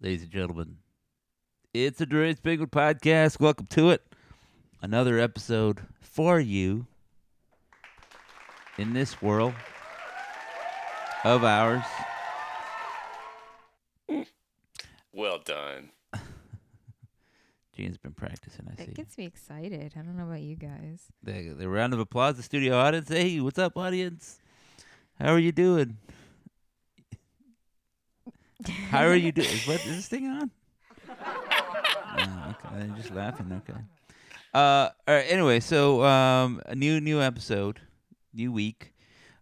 ladies and gentlemen. It's a Dre's Bigwood podcast. Welcome to it. Another episode for you in this world of ours. Well done. Gene's been practicing, I see. That gets me excited. I don't know about you guys. The, the round of applause, the studio audience. Hey, what's up, audience? How are you doing? How are you doing? Is, what, is this thing on? oh, okay, they're just laughing. Okay. Uh, all right. Anyway, so um, a new new episode, new week.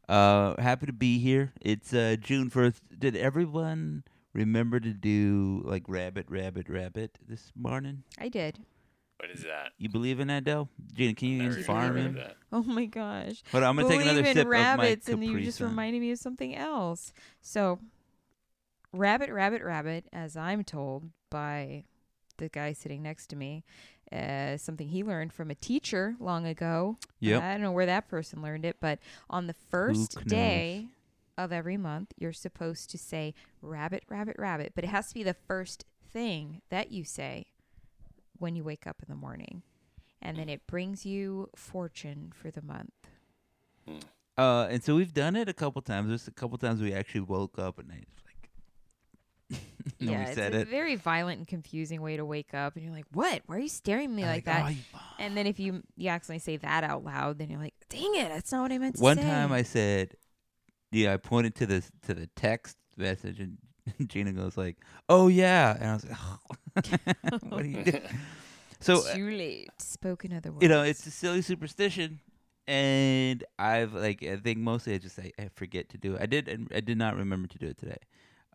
Uh, happy to be here. It's uh June first. Did everyone remember to do like rabbit, rabbit, rabbit this morning? I did. What is that? You believe in that, Del? Gina, can you even farm heard in? of that. Oh my gosh. Hold on, I'm gonna take Believe another in sip rabbits, of and my you Capri just Sun. reminded me of something else. So, rabbit, rabbit, rabbit, as I'm told by the guy sitting next to me, uh, something he learned from a teacher long ago. Yeah, I don't know where that person learned it, but on the first day of every month, you're supposed to say rabbit, rabbit, rabbit, but it has to be the first thing that you say when you wake up in the morning. And then it brings you fortune for the month. Uh, and so we've done it a couple times. There's a couple times we actually woke up at night, yeah, we it's said a it. very violent and confusing way to wake up, and you're like, "What? Why are you staring at me like, Like, that?" "Oh, and then if you you accidentally say that out loud, then you're like, "Dang it, that's not what I meant to One say." time I said, yeah, I pointed to the to the text message, and Gina goes like, "Oh yeah," and I was like, "What are you doing?" So uh, too late. Spoken other words. you know, it's a silly superstition, and I've like I think mostly I just I, I forget to do it. I did and I did not remember to do it today.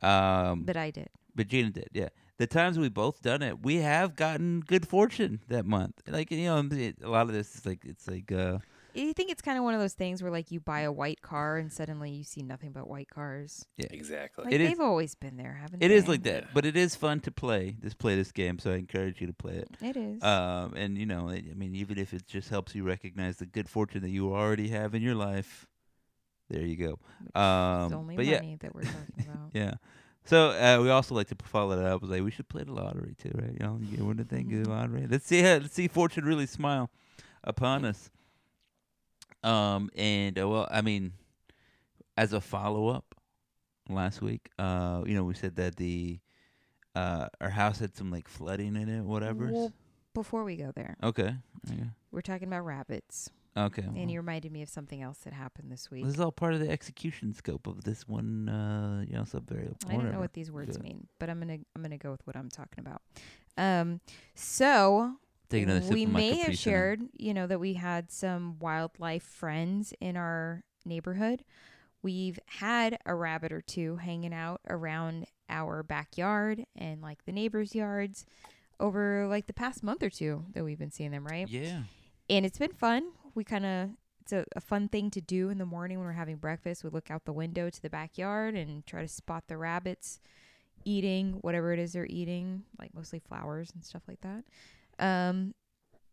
Um, but I did. But Gina did, yeah. The times we both done it, we have gotten good fortune that month. Like you know, it, a lot of this is like it's like uh, You think it's kind of one of those things where like you buy a white car and suddenly you see nothing but white cars. Yeah, exactly. Like It is- they've always been there, haven't it they? is like that. Yeah. But it is fun to play. This play this game, so I encourage you to play it. It is. Um, and you know, I I mean, even if it just helps you recognize the good fortune that you already have in your life, there you go. Um, is only but yeah, that we're talking about. yeah. So uh, we also like to follow that up with like we should play the lottery too, right? You know, you get one the thing, get the lottery. Let's see how let's see fortune really smile upon us. Um and uh, well, I mean, as a follow up last week, uh, you know, we said that the uh our house had some like flooding in it, whatever. Well, before we go there, okay. Okay. we're talking about rabbits, Okay. and you reminded me of something else that happened this week. this is all part of the execution scope of this one uh you know sub variable. I don't know what these words Good. mean, but I'm gonna I'm gonna go with what I'm talking about. Um, so Take another sip we may have shared, you know, that we had some wildlife friends in our neighborhood. We've had a rabbit or two hanging out around our backyard and like the neighbors' yards over like the past month or two that we've been seeing them, right? Yeah. and it's been fun. We kind of it's a, a fun thing to do in the morning when we're having breakfast. We look out the window to the backyard and try to spot the rabbits eating whatever it is they're eating, like mostly flowers and stuff like that. Um,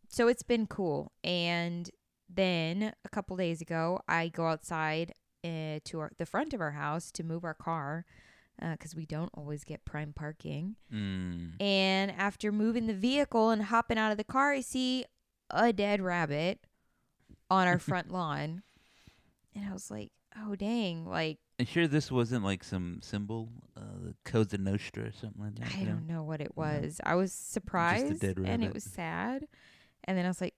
so it's been cool. And then a couple days ago, I go outside uh, to our, the front of our house to move our car because we don't always get prime parking. Mm. And after moving the vehicle and hopping out of the car, I see a dead rabbit on our front lawn. And I was like, oh, dang. Like, And sure, this wasn't like some symbol, uh, the Cosa Nostra or something like that. I you know? don't know what it No. was. I was surprised dead and it was sad. And then I was like,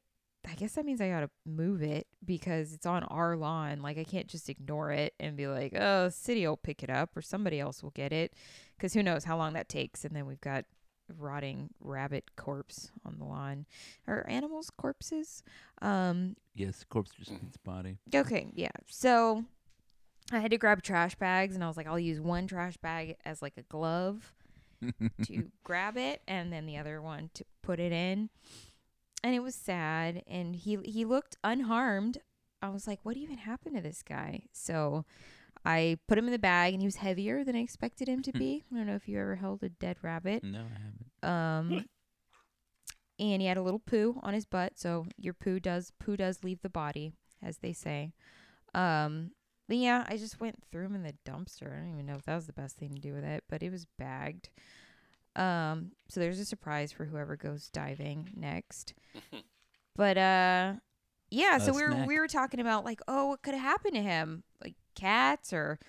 I guess that means I got to move it because it's on our lawn. Like, I can't just ignore it and be like, oh, city will pick it up or somebody else will get it. Because who knows how long that takes. And then we've got rotting rabbit corpse on the lawn. Are animals corpses? Um, Yes, corpse just Mhm. means body. Okay, yeah. So I had to grab trash bags, and I was like, I'll use one trash bag as like a glove to grab it, and then the other one to put it in. And it was sad, and he he looked unharmed. I was like, what even happened to this guy? So I put him in the bag, and he was heavier than I expected him to be. I don't know if you ever held a dead rabbit. no, I haven't. Um, and he had a little poo on his butt. So your poo does poo does leave the body, as they say. Um, yeah, I just went threw him in the dumpster. I don't even know if that was the best thing to do with it, but it was bagged. Um, so there's a surprise for whoever goes diving next. but uh, yeah. So we were snack. we were talking about like, oh, what could have happened to him? Like cats or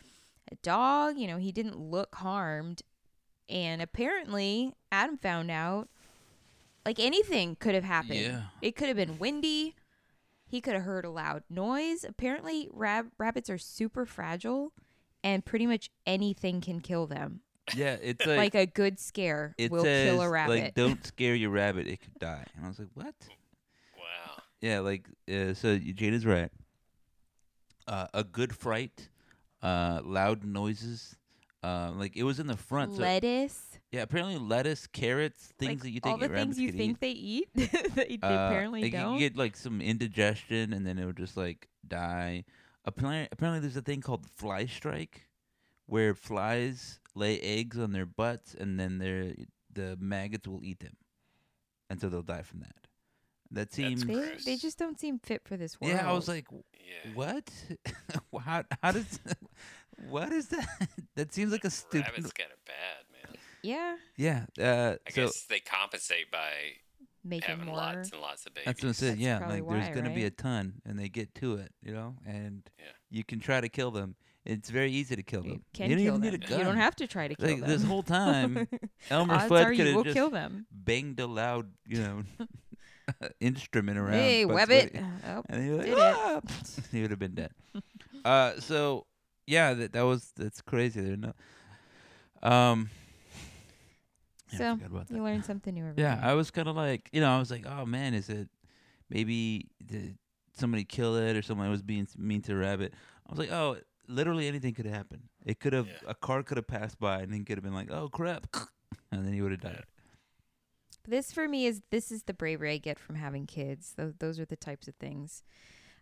a dog. You know, he didn't look harmed, and apparently Adam found out like anything could have happened. Yeah. It could have been windy. He could have heard a loud noise. Apparently, rab- rabbits are super fragile, and pretty much anything can kill them. Yeah, it's Like, like, a good scare it will says kill a rabbit. like don't scare your rabbit; it could die. And I was like, what? Wow. Yeah, like uh, so. Jade is right. Uh, a good fright, uh, loud noises. Uh, like it was in the front. So Lettuce, yeah, apparently lettuce, carrots, things like that you all think the things you think eat. they eat, they, they Uh, apparently like, don't. You get like some indigestion, and then it would just like die. Apparently, apparently, there's a thing called fly strike, where flies lay eggs on their butts, and then their the maggots will eat them, and so they'll die from that. That seems. they, they just don't seem fit for this world. Yeah, I was like, Yeah. what? how how does what is that? that seems like a stupid. Rabbits got it bad, man. yeah, Yeah. Uh, I so guess they compensate by making having more. lots and lots of babies. That's what I said. That's Yeah, probably like there's why, gonna be a ton, and they get to it, you know, and Yeah. you can try to kill them. It's very easy to kill You them. can you don't kill even them. need a gun. You don't have to try to kill like them. this whole time. Elmer Odds Fudd could have will just kill them. banged a loud, you know, instrument around. Hey, Bugs Webbit. Bunny, Oh, and he, was did like, it. "Ah!" he would have been dead. uh, so yeah, that that was that's crazy. They're not. Um. yeah, So, forgot about that. you learn something new every Yeah, day. I was kind of like, you know, I was like, oh man, is it maybe did somebody kill it or someone was being mean to a rabbit? I was like, oh, literally anything could happen. It could have Yeah. a car could have passed by and then could have been like, oh crap, and then he would have died. This for me is this is the bravery I get from having kids. Those those are the types of things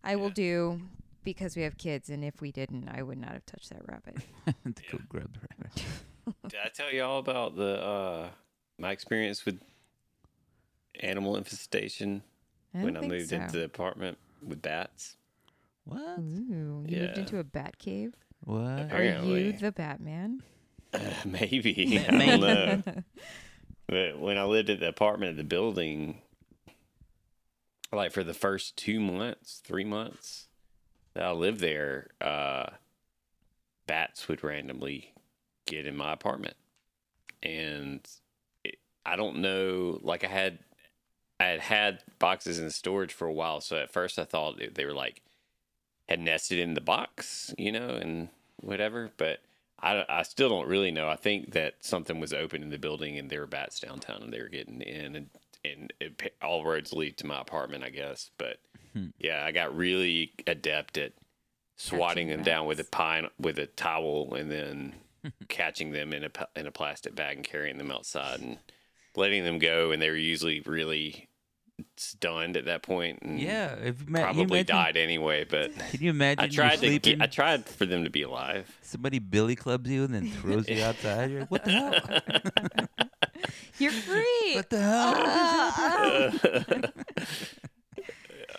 I will do because we have kids. And if we didn't, I would not have touched that rabbit. to go grab the rabbit. Did I tell you all about the uh, my experience with animal infestation I when I moved so. into the apartment with bats? What? Ooh, you moved into a bat cave. What? Are you the Batman? Maybe I don't know. But when I lived at the apartment at the building, like for the first two months, three months that I lived there, uh, bats would randomly get in my apartment, and it, I don't know. Like I had, I had had boxes in storage for a while, so at first I thought they were like had nested in the box, you know, and whatever, but. I, I still don't really know. I think that something was open in the building and there were bats downtown and they were getting in and, and it, all roads lead to my apartment, I guess. But Hmm. yeah, I got really adept at swatting Catching them down with a pine with a towel and then catching them in a in a plastic bag and carrying them outside and letting them go. And they were usually really stunned at that point and Yeah, if you ma- probably imagine- died anyway. But Can you imagine? I tried to sleeping, get, I tried for them to be alive. somebody billy clubs you and then throws you outside. You're like, what the hell? You're free. what the hell? just ah, ah, happened?" Ah.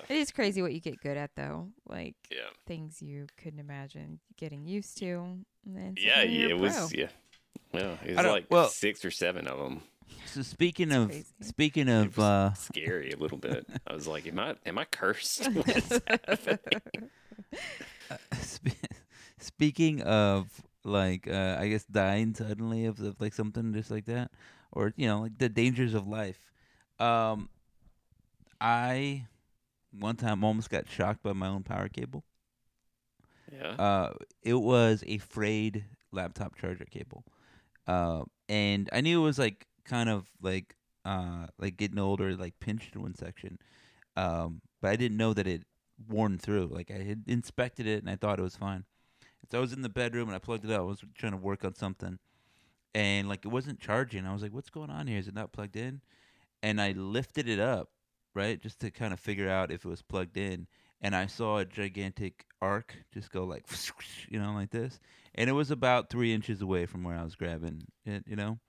It is crazy what you get good at, though. Like yeah. things you couldn't imagine getting used to. And then Yeah, yeah, you're it was. Yeah, well, it was like well- six or seven of them. So speaking It's of crazy. speaking of uh, scary a little bit. I was like, "Am I? Am I cursed?" What is happening? Spe- Speaking of like, uh, I guess dying suddenly of, of like something just like that, or you know, like the dangers of life. Um, I one time almost got shocked by my own power cable. yeah. Uh, it was a frayed laptop charger cable, uh, and I knew it was like kind of like uh like getting older, like pinched in one section. Um, but I didn't know that it worn through. Like I had inspected it and I thought it was fine. So I was in the bedroom and I plugged it out. I was trying to work on something, and like it wasn't charging. I was like, "What's going on here? Is it not plugged in?" And I lifted it up, right, just to kind of figure out if it was plugged in. And I saw a gigantic arc just go like, you know, like this, and it was about three inches away from where I was grabbing it, you know.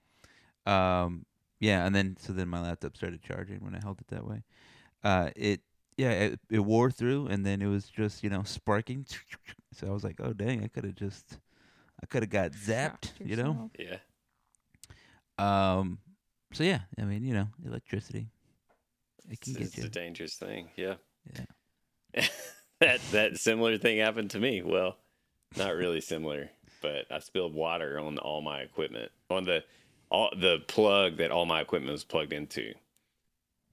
Um, yeah, and then so then my laptop started charging when I held it that way. Uh, it yeah, it, it wore through, and then it was just you know sparking. So I was like, oh dang, I could have just, I could have got zapped, you know. yeah. Um, so yeah, I mean, you know, electricity. It can It's, get it's you. a dangerous thing. Yeah. Yeah. that that similar thing happened to me. Well, not really similar, but I spilled water on all my equipment on the all the plug that all my equipment was plugged into.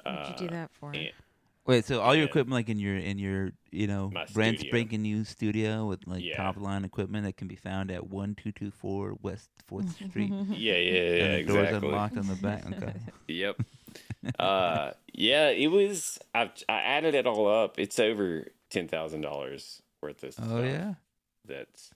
What'd you do Uh, that for? and- Wait, so all your Yeah. equipment, like in your in your you know My brand studio. spanking new studio with like Yeah. top line equipment that can be found at one two two four West Fourth Street. Yeah, yeah, yeah, and the doors exactly. unlocked on the back. Okay. Yep. uh, yeah, it was. I I added it all up. It's over ten thousand dollars worth of stuff. oh yeah. That's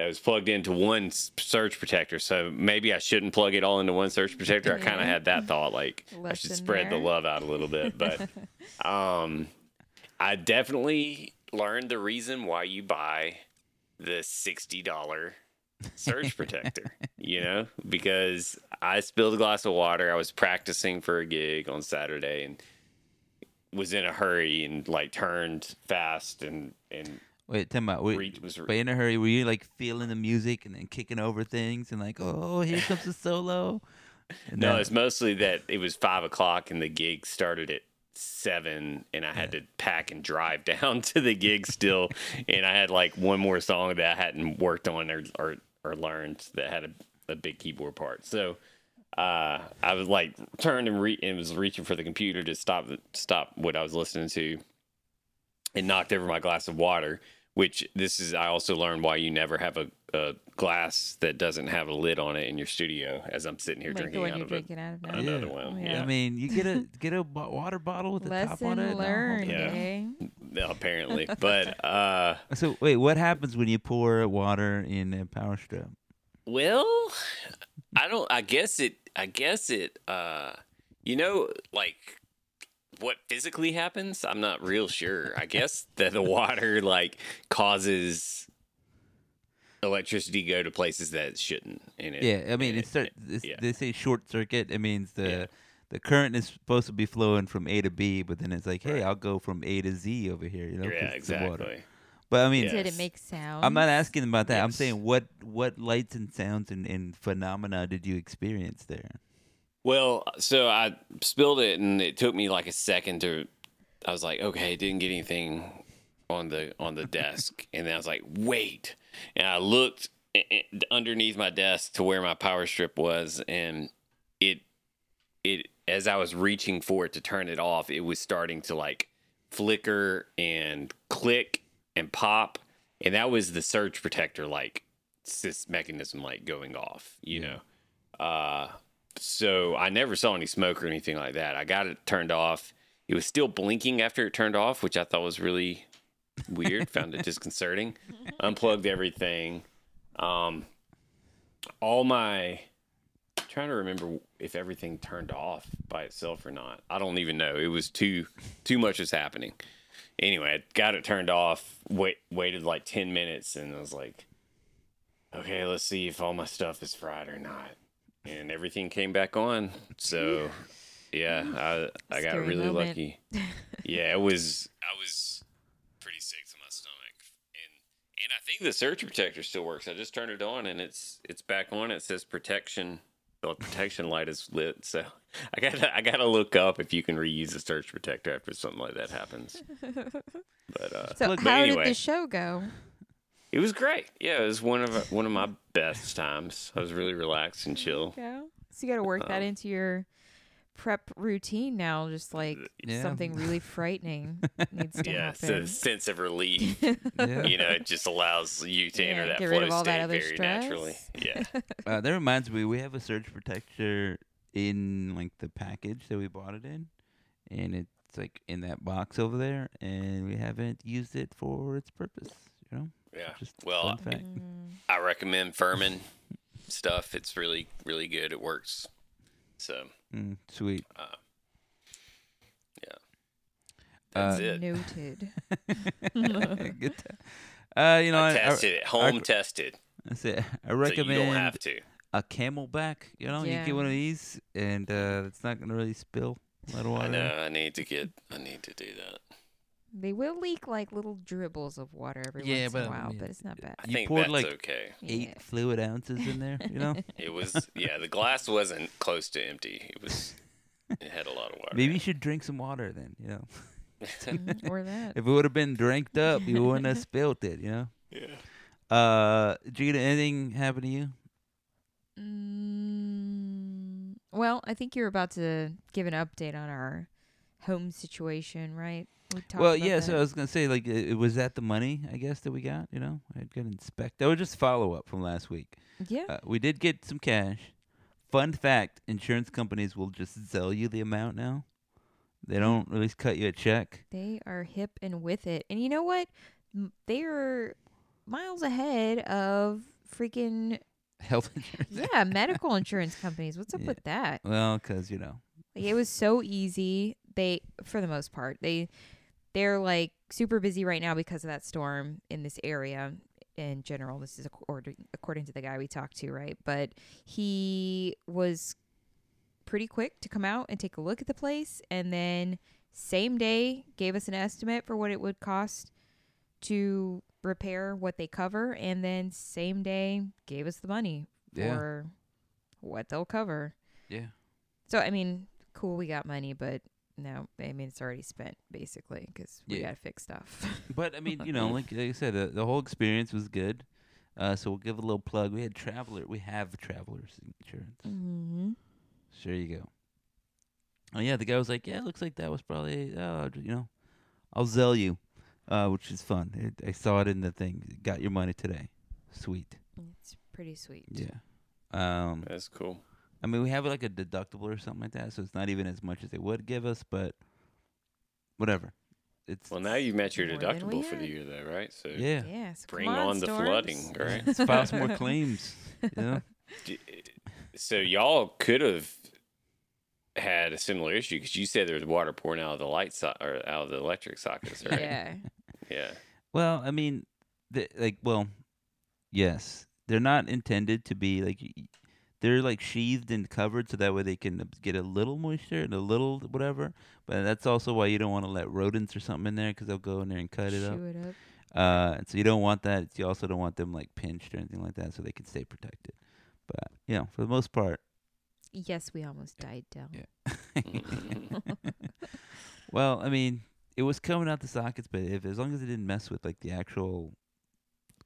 that was plugged into one surge protector. So maybe I shouldn't plug it all into one surge protector. I kind of had that thought, like I should spread the love out a little bit. But um, I definitely learned the reason why you buy the sixty dollar surge protector. you know, because I spilled a glass of water. I was practicing for a gig on Saturday and was in a hurry and like turned fast and and Wait, tell me, wait, reach was but in a hurry, were you like feeling the music and then kicking over things and like, oh, here comes the solo? And No, then- it's mostly that it was five o'clock and the gig started at seven, and I had to pack and drive down to the gig still, and I had like one more song that I hadn't worked on or or, or learned that had a, a big keyboard part. So uh, I was like turned and, re- and was reaching for the computer to stop the, stop what I was listening to, and knocked over my glass of water. Which this is I also learned why you never have a, a glass that doesn't have a lid on it in your studio. As I'm sitting here like the drinking one out you're of it. drinking out of now. Another Yeah. one. Yeah. Yeah. I mean, you get a get a water bottle with the top on it. Lesson and learned, Yeah. eh? No, apparently. But uh So wait, what happens when you pour water in a power strip? well, I don't I guess it I guess it uh you know like what physically happens? I'm not real sure. I guess that the water like causes electricity to go to places that it shouldn't and it, Yeah, I mean, and it's, start, it- it's yeah. they say short circuit. It means the Yeah. the current is supposed to be flowing from A to B, but then it's like, hey, Right. I'll go from A to Z over here. You know, yeah, it's water. exactly. But I mean, Yeah. Did it make sound? I'm not asking about that. I'm saying what what lights and sounds and, and phenomena did you experience there? Well, so I spilled it, and it took me like a second to. I was like, okay, didn't get anything on the on the desk, and then I was like, wait, and I looked underneath my desk to where my power strip was, and it it as I was reaching for it to turn it off, it was starting to like flicker and click and pop, and that was the surge protector like mechanism like going off, you know. Uh, so I never saw any smoke or anything like that. I got it turned off. It was still blinking after it turned off, which I thought was really weird. Found it disconcerting. Unplugged everything. Um, all my trying to remember if everything turned off by itself or not. I don't even know. It was too too much was happening. Anyway, I got it turned off. Wait, waited like ten minutes, and I was like, okay, let's see if all my stuff is fried or not. And everything came back on. So yeah, I I got Scary really moment. lucky. Yeah, it was I was pretty sick to my stomach. And and I think the surge protector still works. I just turned it on and it's it's back on. It says protection. The protection light is lit. So I gotta I gotta look up if you can reuse the surge protector after something like that happens. But uh So Plug- but how anyway. did the show go? It was great. Yeah, it was one of one of my best times. I was really relaxed and chill. Yeah. So you got to work that Um, into your prep routine now. Just like Yeah. something really frightening needs to Yeah, it's happen. a sense of relief. Yeah. you know, it just allows you to enter Yeah, that get flow rid of all that state other very stress. naturally. Yeah. Uh, that reminds me, we have a surge protector in like the package that we bought it in, and it's like in that box over there, and we haven't used it for its purpose. You know, Yeah. just Well, fun fact. I recommend Furman stuff. It's really, really good. It works. So Mm, sweet. Uh, yeah. Uh, that's it. Noted. Good. ti- Uh, you know, I I, tested it. Home I- tested. I, say, I So you don't have to. a CamelBak. You know, you Yeah. get one of these, and uh, it's not gonna really spill a lot of water. I know. I need to get. I need to do that. They will leak like little dribbles of water every Yeah, once but, in a while, mean, but it's not bad. I You think poured, that's like, okay. Eight Yeah. fluid ounces in there, you know. It was yeah. The glass wasn't close to empty. It was. It had a lot of water. Maybe you should drink some water then, you know. Mhm, or that. If it would have been dranked up, you wouldn't have spilt it, you know. yeah. Uh, Gina, anything happen to you? Mm, well, I think you're about to give an update on our home situation, right? We talked well, yeah. that. So I was gonna say, like, was that the money, I guess, that we got. You know, I got inspect. That was just follow up from last week. yeah. Uh, we did get some cash. Fun fact: insurance companies will just sell you the amount now. They don't really cut you a check. They are hip and with it. And you know what? M- They are miles ahead of freaking Health insurance. yeah, medical insurance companies. What's up Yeah. with that? Well, because you know. Like, it was so easy. They for the most part, they they're like super busy right now because of that storm in this area in general. This is according according to the guy we talked to, right? But he was pretty quick to come out and take a look at the place and then same day gave us an estimate for what it would cost to repair what they cover and then same day gave us the money Yeah. for what they'll cover. Yeah. So I mean, cool, we got money, but no, I mean it's already spent basically because we Yeah. gotta fix stuff. But I mean, you know, like, like I said, uh, the whole experience was good. Uh, so we'll give a little plug. We had traveler. We have travelers insurance. mm-hmm. So there you go. Oh yeah, the guy was like, "Yeah, it looks like that was probably, uh, you know, I'll sell you," uh, which is fun. It, I saw it in the thing. Got your money today. Sweet. It's pretty sweet. Yeah. Um, That's cool. I mean, we have like a deductible or something like that, so it's not even as much as they would give us, but whatever. It's Well, now you've met your More than we deductible for the year, though, right? So yeah. Yeah. so bring on, on the flooding, right? Let's file some more claims. You know? D- So y'all could have had a similar issue because you said there was water pouring out of the light so- or out of the electric sockets, right? Yeah. Yeah. Well, I mean, the, like, well, yes, they're not intended to be like, y- they're like sheathed and covered so that way they can get a little moisture and a little whatever. But that's also why you don't want to let rodents or something in there because they'll go in there and cut it up. It up. Uh, and so you don't want that. You also don't want them like pinched or anything like that, so they can stay protected. But you know, for the most part, Yes, we almost died down. Yeah. well, I mean, it was coming out the sockets, but if as long as it didn't mess with like the actual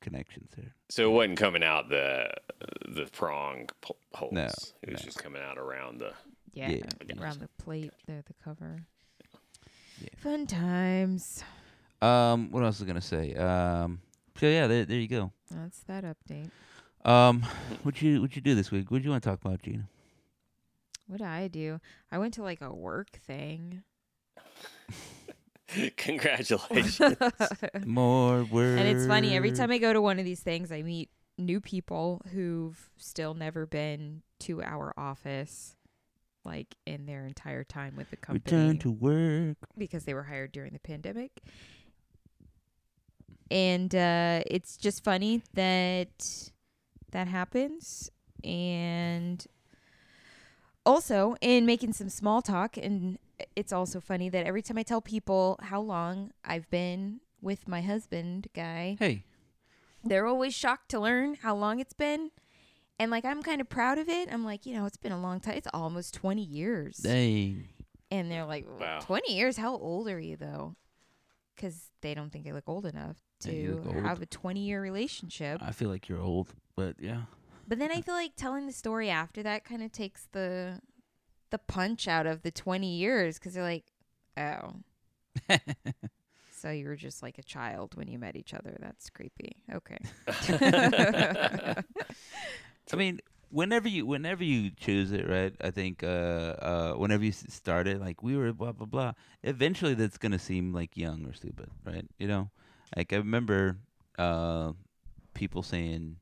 connections there. So it wasn't coming out the the prong po- holes. No, it was no. just coming out around the. Yeah. Yeah. Around the plate, the the cover. Yeah. Fun times. Um, what else was I gonna say? Um, so yeah, there, there you go. That's that update. Um, what you what you do this week? What do you want to talk about, Gina? What did I do? I went to like a work thing. Congratulations. More words. And it's funny, every time I go to one of these things, I meet new people who've still never been to our office, like in their entire time with the company, return to work. because they were hired during the pandemic. And uh, it's just funny that that happens. And also, in making some small talk, and it's also funny that every time I tell people how long I've been with my husband, guy, Hey, they're always shocked to learn how long it's been. And like I'm kind of proud of it. I'm like, you know, it's been a long time. It's almost 20 years. dang. And they're like, Wow. 20 years? How old are you though? Cuz they don't think I look old enough to old. have a 20 year relationship. I feel like you're old, but yeah. But then I feel like telling the story after that kind of takes the the punch out of the 20 years cuz they're like, "Oh, so you were just like a child when you met each other. That's creepy." Okay. I mean, whenever you whenever you choose it, right? I think uh uh whenever you start it, like we were blah blah blah. Eventually, that's gonna seem like young or stupid, right? You know, like I remember uh people saying,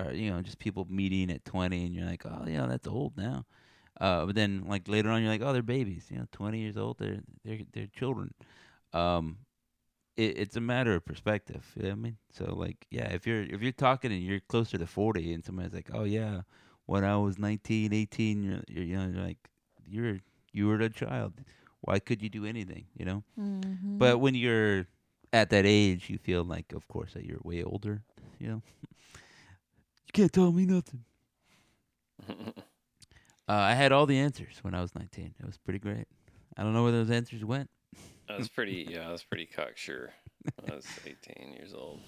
or you know, just people meeting at twenty, and you're like, oh, yeah, that's old now. Uh, but then like later on, you're like, oh, they're babies. You know, twenty years old, they're they're they're children. Um, it, it's a matter of perspective. You know what I mean? So like, yeah, if you're if you're talking and you're closer to forty, and somebody's like, oh yeah, when I was 19, 18, you're, you're you know, you're like, you're you were a child. why could you do anything? You know. Mm-hmm. But when you're at that age, you feel like, of course, that you're way older. You know, you can't tell me nothing. Uh, I had all the answers when I was 19. It was pretty great. I don't know where those answers went. I was pretty, yeah, I was pretty cocksure. I was 18 years old.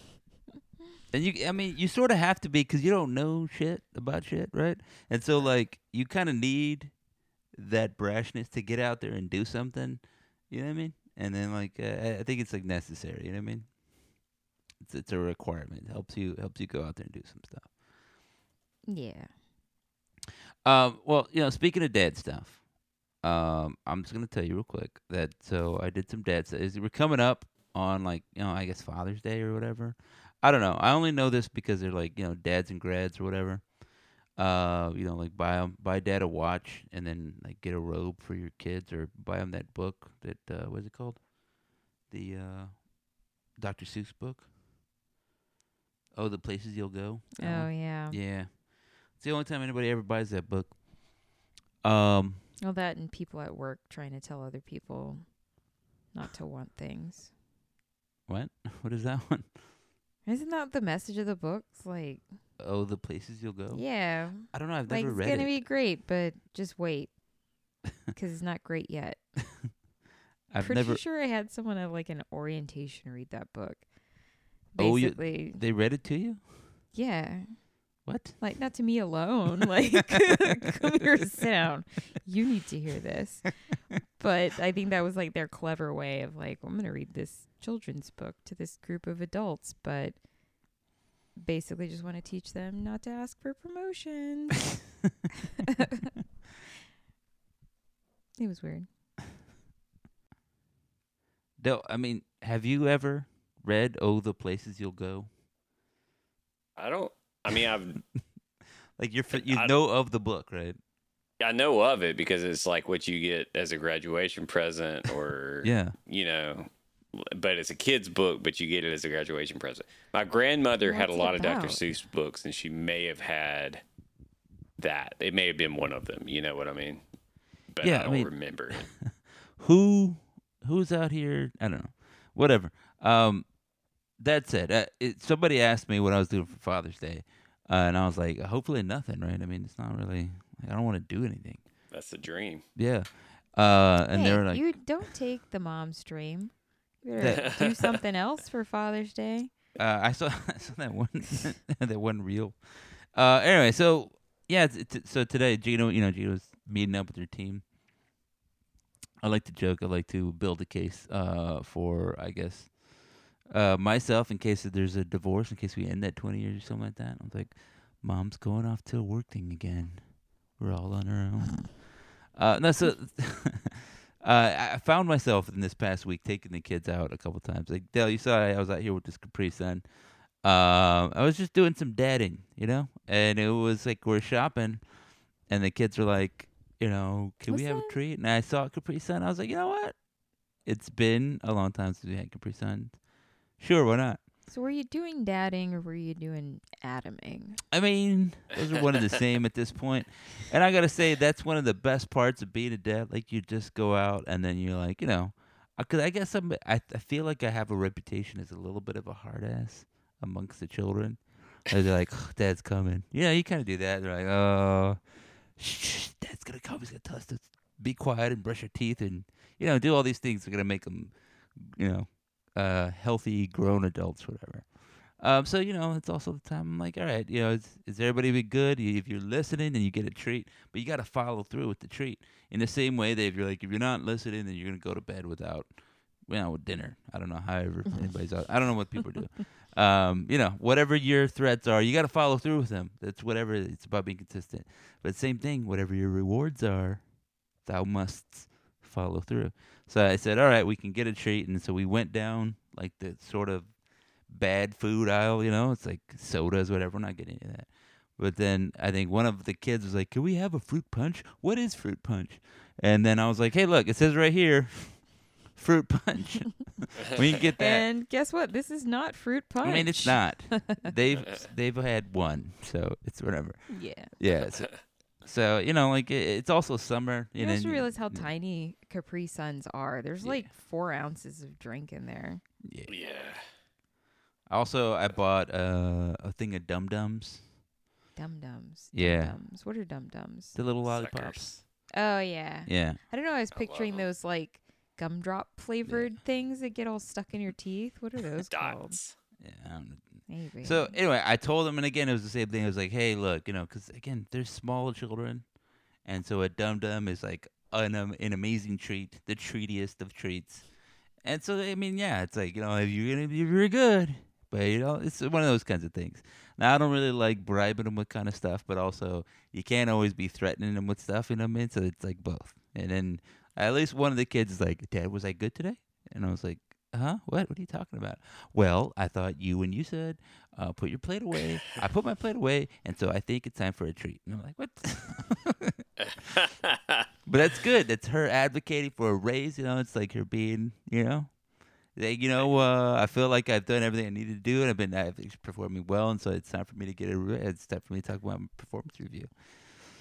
And you, I mean, you sort of have to be because you don't know shit about shit, right? And so, like, you kind of need that brashness to get out there and do something. You know what I mean? And then, like, uh, I- I think it's like necessary. You know what I mean? It's it's a requirement. It helps you helps you go out there and do some stuff. yeah. Um, well, you know, speaking of dad stuff, um, I'm just gonna tell you real quick that so I did some dad stuff. We're coming up on like you know I guess Father's Day or whatever. I don't know. I only know this because they're like you know dads and grads or whatever. Uh, you know, like buy 'em- buy dad a watch and then like get a robe for your kids or buy them that book that uh, what's it called? The uh, Dr. Seuss book. Oh, the places you'll go. Oh one? yeah. Yeah. It's the only time anybody ever buys that book. Um, Well, that and people at work trying to tell other people not to want things. what? What is that one? Isn't that the message of the books? Like, Oh, the places you'll go. yeah, I don't know. I've never. like never it's gonna be great, but just wait, because it's not great yet. I'm Pretty never. sure I had someone at like an orientation read that book. Oh, you- Basically, They read it to you. yeah, What? like not to me alone. Like, come here, sit down. You need to hear this. But I think that was like their clever way of like, I'm gonna read this children's book to this group of adults, but basically just want to teach them not to ask for promotions. it was weird. No, I mean, have you ever read "Oh, the places you'll go"? I don't, I mean, I've, Like you're, you I- know of the book, right? I know of it because it's like what you get as a graduation present or, Yeah. you know, but it's a kid's book, but you get it as a graduation present. My grandmother had a What's it lot of Dr. Seuss books, and she may have had that. It may have been one of them. You know what I mean? But Yeah, I I don't mean- remember. Who, who's out here? I don't know. Whatever. Um, that said, uh, it, somebody asked me what I was doing for Father's Day, uh, and I was like, hopefully nothing, right? I mean, it's not really. Like, I don't want to do anything. That's the dream. Yeah. Uh, and hey, they were like, you don't take the mom's dream. You better do something else for Father's Day. uh, I saw I saw that one that one reel. Uh, anyway, so yeah, it's, it's, so today Gino, you know, Gino's meeting up with her team. I like to joke. I like to build a case uh, for, I guess, uh, myself in case there's a divorce, in case we end that 20 years or something like that. I'm like, mom's going off to working again. We're all on our own. Uh, no, so uh, I found myself in this past week taking the kids out a couple times. Like Dale, you saw I was out here with this Capri Sun. Um, I was just doing some dadding, you know, and it was like we're shopping, and the kids were like, you know, can we have that? a treat? And I saw a Capri Sun. I was like, you know what? It's been a long time since we had Capri Sun. Sure, why not? So were you doing dadding or were you doing atoming? I mean, those are one and the same at this point. And I gotta say, that's one of the best parts of being a dad. Like you just go out and then you're like, you know, uh, because I guess I'm, I, I feel like I have a reputation as a little bit of a hard ass amongst the children. Like, they're like, "Oh, Dad's coming. Yeah, you kind of do that. They're like, oh, shh, Dad's gonna come. He's gonna tell us to be quiet and brush your teeth and you know do all these things. They're gonna make them, you know, uh, healthy grown adults, whatever. Um, so you know, it's also the time I'm like, all right, you know, is, is everybody be good? If you're listening, then you get a treat, but you got to follow through with the treat. In the same way that if you're like, if you're not listening, then you're gonna go to bed without, you know, with dinner. I don't know, however anybody's out. I don't know what people do. Um, you know, whatever your threats are, you got to follow through with them. That's whatever. It's about being consistent. But same thing, whatever your rewards are, thou must follow through. So I said, all right, we can get a treat, and so we went down like the sort of bad food aisle. You know, it's like sodas, whatever. We're not getting into that. But then I think one of the kids was like, "Can we have a fruit punch? What is fruit punch?" And then I was like, "Hey, look, it says right here, fruit punch. we can get that." And guess what? This is not fruit punch. I mean, it's not. They've they've had one, so it's whatever. Yeah. Yeah. So, So you know, like it, it's also summer. You You know, also and- realize how tiny Capri Suns are. There's Yeah. like four ounces of drink in there. Yeah. Yeah. Also, I bought uh, a thing of Dum Dums, Dum Dums. Yeah. Dums. What are Dum Dums? the little lollipops. Suckers. Oh yeah. Yeah. I don't know. I was I love picturing 'em. those like gumdrop flavored things that get all stuck in your teeth. What are those called? Yeah. I don't Maybe. So anyway, I told him, and again, it was the same thing. I was like, "Hey, look, you know, because again, they're small children, and so a dum dum is like an um, an amazing treat, the treatiest of treats." And so, I mean, yeah, it's like you know, if you're gonna be very good, but you know, it's one of those kinds of things. Now, I don't really like bribing them with kind of stuff, but also you can't always be threatening them with stuff. You know what I mean? So it's like both. And then at least one of the kids is like, "Dad, was I good today?" And I was like, huh? What? What are you talking about? Well, I thought you when you said, uh, put your plate away. I put my plate away, and so I think it's time for a treat. And I'm like, what? but that's good. That's her advocating for a raise. You know, it's like her being, you know, like, you know, uh, I feel like I've done everything I needed to do, and I've been I've performing well, and so it's time for me to get a. It's time for me to talk about my performance review.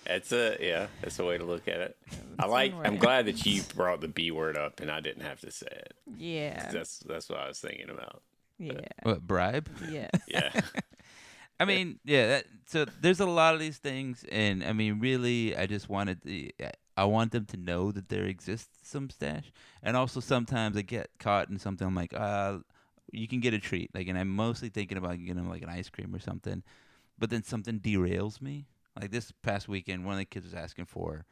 That's a yeah. That's a way to look at it. I like. I'm glad that you brought the B word up and I didn't have to say it. yeah. That's that's what I was thinking about. Yeah. What bribe? Yeah. Yeah. I mean, yeah. That, so there's a lot of these things, and I mean, really, I just wanted the. I want them to know that there exists some stash, and also sometimes I get caught in something. I'm like, uh, you can get a treat, like, and I'm mostly thinking about getting them like an ice cream or something, but then something derails me. Like this past weekend, one of the kids was asking for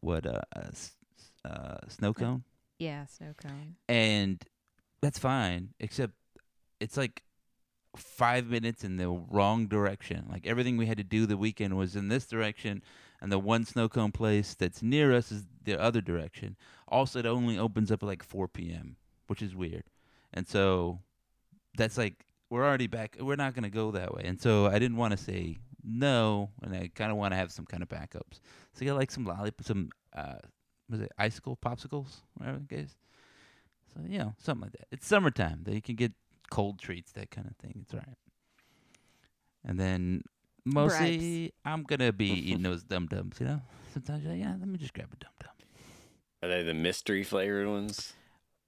what uh, a s- s- uh, snow cone? Yeah. Snow cone. and that's fine except it's like five minutes in the wrong direction. Like everything we had to do the weekend was in this direction and the one snow cone place that's near us is the other direction. Also it only opens up at like 4 p.m which is weird. And so that's like we're already back we're not going to go that way. And so i didn't want to say no and i kind of want to have some kind of backups so you got like some lollipop some uh was it icicle popsicles whatever the case so you know, something like that. It's summertime. That you can get cold treats, that kind of thing. It's all right. And then mostly, I'm gonna be eating those dum dums. You know, sometimes you're like, yeah, let me just grab a dum dum. Are they the mystery flavored ones?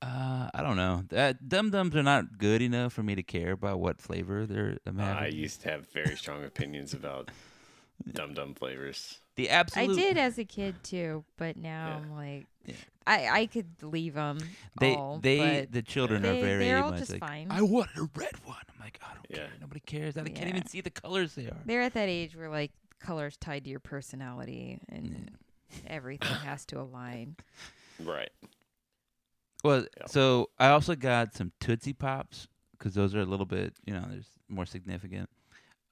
Uh, I don't know. That dum dums are not good enough for me to care about what flavor they're I'm I used to have very strong opinions about dum dum flavors. the absolute. I did as a kid too, but now Yeah. I'm like, Yeah. I I could leave them. They all, they but the children they, are very they're all much just like. fine. I wanted a red one. I'm like, I don't Yeah. care. Nobody cares. I can't even see the colors they are. They're at that age where like colors tied to your personality and everything has to align. Right. Well, Yeah. so I also got some Tootsie Pops because those are a little bit, you know, there's more significant.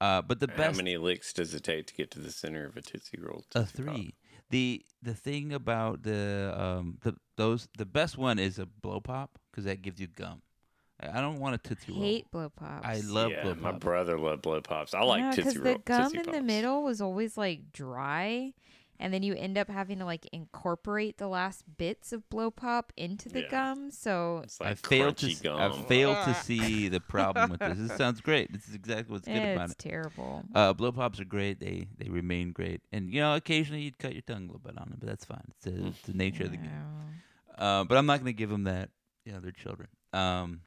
Uh, but the How best, How many licks does it take to get to the center of a Tootsie Roll? a Tootsie Pop? three. The the thing about the um the those the best one is a blow pop because that gives you gum. I I don't want a Tootsie Roll. Hate blow pops. I love yeah, blow pops. my brother loved blow pops. I like yeah, Tootsie the gum Tootsie in the middle was always like dry, and then you end up having to like incorporate the last bits of blow pop into the Yeah. gum. So like I failed to gum. I failed to see the problem with this. This sounds great. This is exactly what's good about it. it's it. terrible. Uh, blow pops are great. They they remain great, and you know occasionally you'd cut your tongue a little bit on them, but that's fine. It's, the it's the nature of the game. Uh, but I'm not gonna give them that. You know, they're children. Um,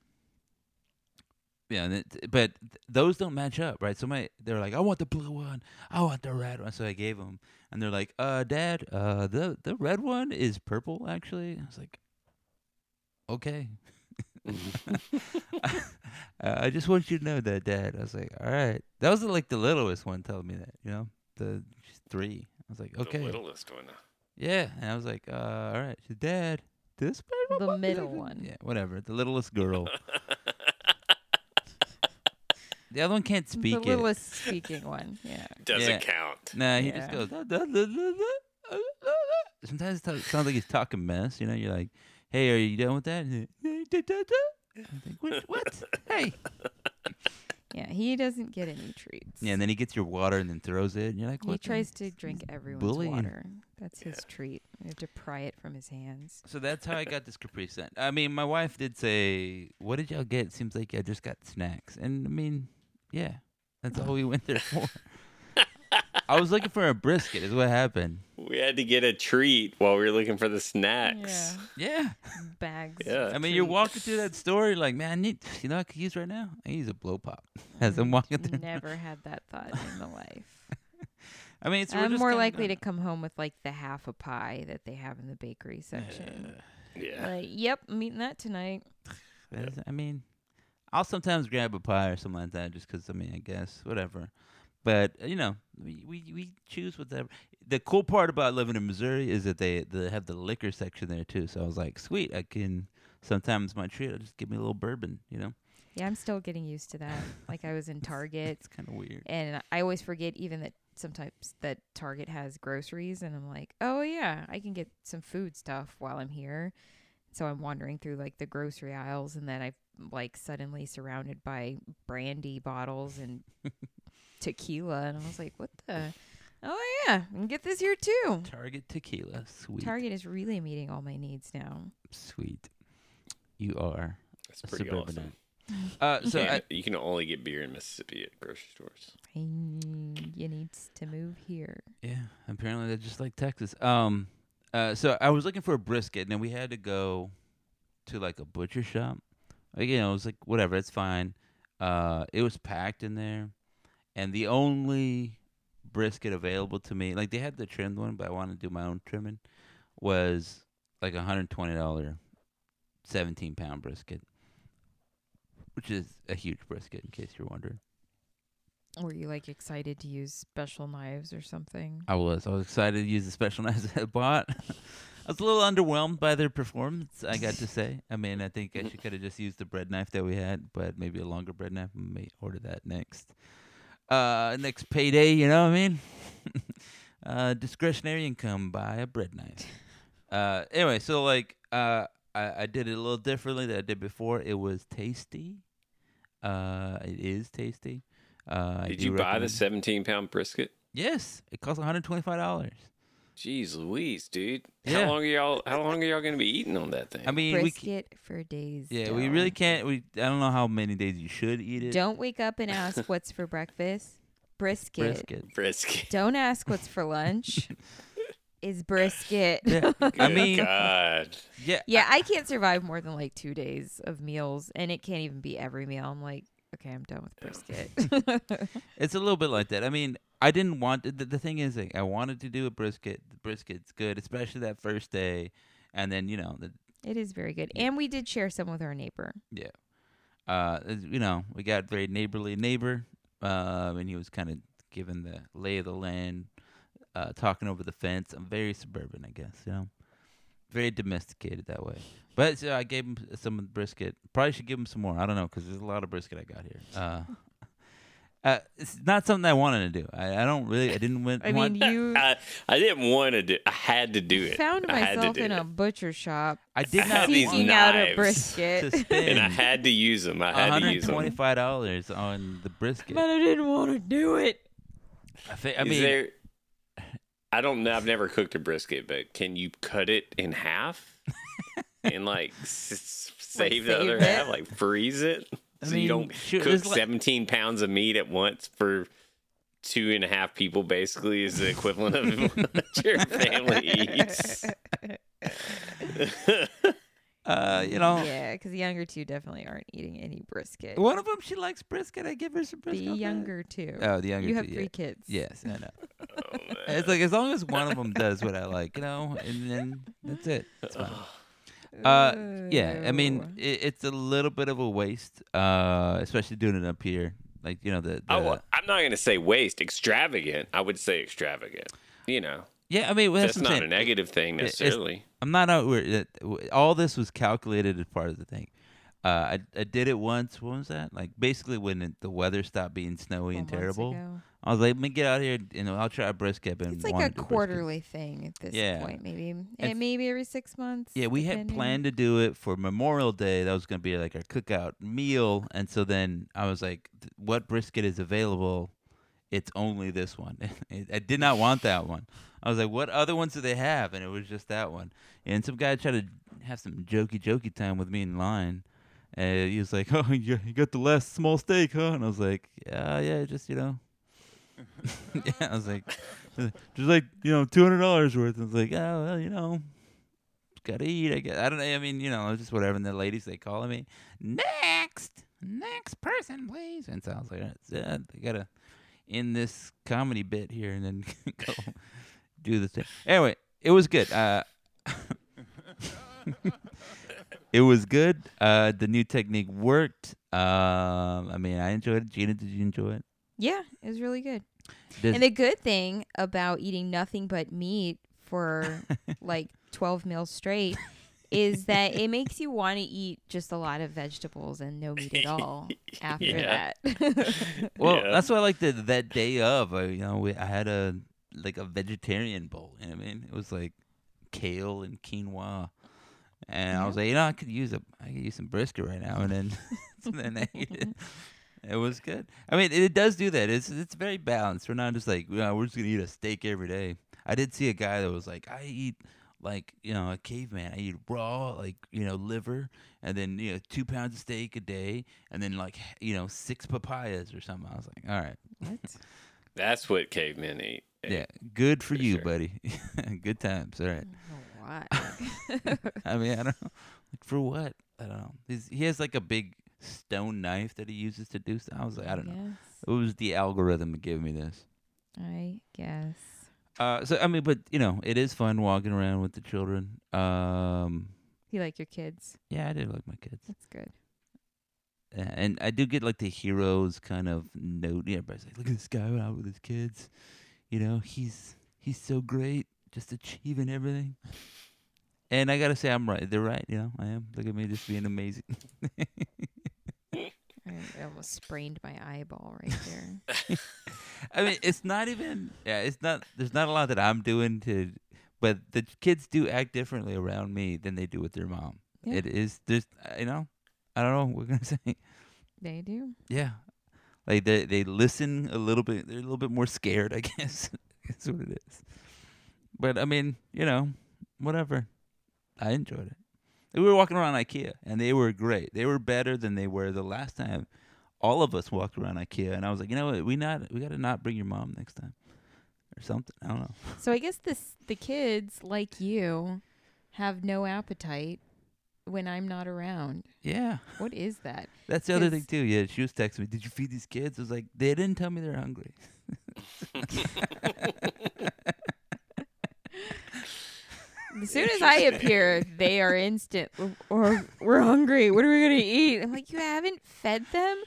yeah, and it, but those don't match up, right? So my they're like, I want the blue one, I want the red one. So I gave them, and they're like, Uh, Dad, uh, the the red one is purple, actually. I was like, Okay. uh, I just want you to know that, Dad. I was like, All right. That was like the littlest one telling me that, you know, the she's three. I was like, Okay. The littlest one. Yeah, and I was like, uh, all right, so dad, this The middle one. Yeah, whatever. The littlest girl. the other one can't speak the it. littlest speaking one. Yeah. Doesn't Yeah. count. Nah, he just goes. "Da, da, da, da, da, da, da." Sometimes it sounds like he's talking mess. You know, you're like, "Hey, are you done with that?" And he, "Da, da, da." I think, what? what? Hey. Yeah, he doesn't get any treats. Yeah, and then he gets your water and then throws it, and you're like, he "What?" the- tries to drink everyone's bullying. water. That's his Yeah. treat. You have to pry it from his hands. So that's how I got this Capri Sun. I mean, my wife did say, "What did y'all get?" Seems like I just got snacks, and I mean, yeah, that's all we went there for. I was looking for a brisket. Is what happened. We had to get a treat while we were looking for the snacks. Yeah. Bags. Yeah. I mean, you're walking through that store, you're like, man, I need, you know, what I could use right now. I use a blow pop as I'm walking through. Never had that thought in the life. I mean, it's we're I'm just more kinda likely to come home with like the half a pie that they have in the bakery section. Yeah. Like, yep, I'm eating that tonight. That's- I mean, I'll sometimes grab a pie or something like that, just because I mean, I guess whatever. But you know, we, we we choose whatever. The cool part about living in Missouri is that they they have the liquor section there too. So I was like, sweet, I can. Sometimes my treat, I'll just give me a little bourbon. You know, Yeah, I'm still getting used to that. like I was in Target it's kind of weird. and I always forget even that sometimes that Target has groceries and I'm like, "Oh yeah, I can get some food stuff while I'm here." So I'm wandering through like the grocery aisles and then I'm like suddenly surrounded by brandy bottles and tequila and I was like, "What the Oh yeah, I can get this here too." Target tequila, sweet, Target is really meeting all my needs now. sweet. You are That's pretty suburbanite. awesome. Uh, so Yeah, I, you can only get beer in Mississippi at grocery stores. You need to move here. Yeah, apparently they're just like Texas. Um, uh, so I was looking for a brisket, and then we had to go to like a butcher shop. Like, you know, it was like whatever, it's fine. Uh, it was packed in there, and the only brisket available to me, like they had the trimmed one, but I wanted to do my own trimming, was like a hundred twenty dollar, seventeen pound brisket, which is a huge brisket, in case you're wondering. Were you like excited to use special knives or something? I was. I was excited to use the special knives I bought. I was a little underwhelmed by their performance, I got to say. I mean, I think I should could have just used the bread knife that we had, but maybe a longer bread knife. We may order that next. Uh, next payday, you know what I mean? uh, discretionary income, buy a bread knife. Uh, anyway, so like, uh, I, I did it a little differently than I did before. It was tasty. Uh, it is tasty. Uh, I Did you buy the 17 pound brisket? Yes, it costs one hundred twenty-five dollars. Jeez Louise, dude. Yeah. How long are y'all how long are y'all gonna be eating on that thing? I mean, we c- Brisket for days. yeah, we really can't. We I don't know how many days you should eat it. Don't wake up and ask what's for breakfast. Brisket. brisket. brisket. Don't ask what's for lunch. Is brisket. Yeah, I mean, God. yeah, Yeah, I can't survive more than like two days of meals, and it can't even be every meal. I'm like, okay, I'm done with brisket. it's a little bit like that. I mean, I didn't want the, the thing is, like, I wanted to do a brisket. The brisket's good, especially that first day, and then you know the it is very good, and we did share some with our neighbor. yeah, uh, as- you know, we got very neighborly neighbor, uh, and he was kind of giving the lay of the land, uh, talking over the fence. I'm very suburban, I guess, you know, very domesticated that way. But so I gave him some of the brisket. Probably should give him some more. I don't know because there's a lot of brisket I got here. Uh, uh, it's not something I wanted to do. I, I don't really. I didn't win, I want. mean, you I, I didn't want to do I had to do it. found I had to myself do in it. a butcher shop I did not have these seeking want out a knives to brisket. spend and I had to use them. I had to use them. $125 on the brisket. but I didn't want to do it. I, thi- I Is mean, there I don't know. I've never cooked a brisket, but can you cut it in half and like s- save the save other it? half, like freeze it, I so mean, you don't sure, cook like- 17 pounds of meat at once for two and a half people? Basically, is the equivalent of what your family eats. uh, you know, Yeah, because the younger two definitely aren't eating any brisket. one of them she likes brisket. I give her some brisket. The younger two. Oh, the younger. you have two, three yeah. kids. Yes, I know. Oh. It's like as long as one of them does what I like, you know, and then that's it. It's fine. Uh, Yeah, I mean, it, it's a little bit of a waste, uh, especially doing it up here. Like you know the, the Oh, I'm not gonna say waste, extravagant. I would say extravagant. You know, yeah. I mean, well, that's, that's not saying. a negative thing it's- necessarily. I'm not out where that all this was calculated as part of the thing. Uh, I I did it once. What was that? Like basically when it, the weather stopped being snowy Four and months terrible. I was like, let me get out here and I'll try a brisket. And It's like a do brisket. quarterly thing at this Yeah. point, maybe, and It's- maybe every six months. Yeah, we had planned to do it for Memorial Day. That was going to be like our cookout meal. And so then I was like, what brisket is available? It's only this one. I did not want that one. I was like, what other ones do they have? And it was just that one. And some guy tried to have some jokey, jokey time with me in line. And he was like, oh, you you got the last small steak, huh? And I was like, yeah, yeah, just, you know, yeah, I was like, just like you know, two hundred dollars worth. I was like, oh well, you know, gotta eat. I guess I don't know. I mean, you know, just whatever. And the ladies they calling me next, next person, please. And so I was like, uh, I gotta end this comedy bit here and then go do the thing. Anyway, it was good. Uh, it was good. Uh, the new technique worked. Um, I mean, I enjoyed it. Gina, did you enjoy it? Yeah, it was really good. Does- And the good thing about eating nothing but meat for like 12 meals straight is that it makes you want to eat just a lot of vegetables and no meat at all after Yeah. that. Well, Yeah. that's why I like the that day of. I, you know, we, I had a like a vegetarian bowl. You know what I mean? It was like kale and quinoa, and I was like, you know, I could use a I could use some brisket right now, and then and then I ate it. It was good. I mean, it, it does do that. It's it's very balanced. We're not just like you know, we're just gonna eat a steak every day. I did see a guy that was like, I eat like you know a caveman. I eat raw like you know liver, and then you know two pounds of steak a day, and then like you know six papayas or something. I was like, all right, what? That's what cavemen eat. yeah, good for, For you, sure. buddy. good times. All right. Why? I mean, I don't know. Like for what? I don't know. He's, he has like a big stone knife that he uses to do stuff. I was like, I don't know. It was the algorithm that gave me this. I guess. Uh, so I mean, but you know, it is fun walking around with the children. Um, You like your kids. yeah, I do like my kids, That's good. Uh, and I do get like the heroes kind of note. Yeah, everybody's like, look at this guy out with his kids. You know, he's he's so great, just achieving everything. And I gotta say, I'm right. They're right. You know, I am. Look at me, just being amazing. I almost sprained my eyeball right there. I mean, it's not even. Yeah, it's not. There's not a lot that I'm doing to, but the kids do act differently around me than they do with their mom. Yeah. It is. There's. You know. I don't know. what We're gonna say. they do. Yeah. Like they they listen a little bit. They're a little bit more scared. I guess that's what it is. But I mean, you know, whatever. I enjoyed it. We were walking around IKEA, and they were great. They were better than they were the last time. All of us walked around IKEA, and I was like, you know what? We not we got to not bring your mom next time, or something. I don't know. So I guess this the kids like you have no appetite when I'm not around. Yeah, What is that? that's the other thing too. Yeah, she was texting me. Did you feed these kids? I was like, they didn't tell me they're hungry. As soon as I appear, they are instant or we're hungry. What are we gonna eat? I'm like, you haven't fed them.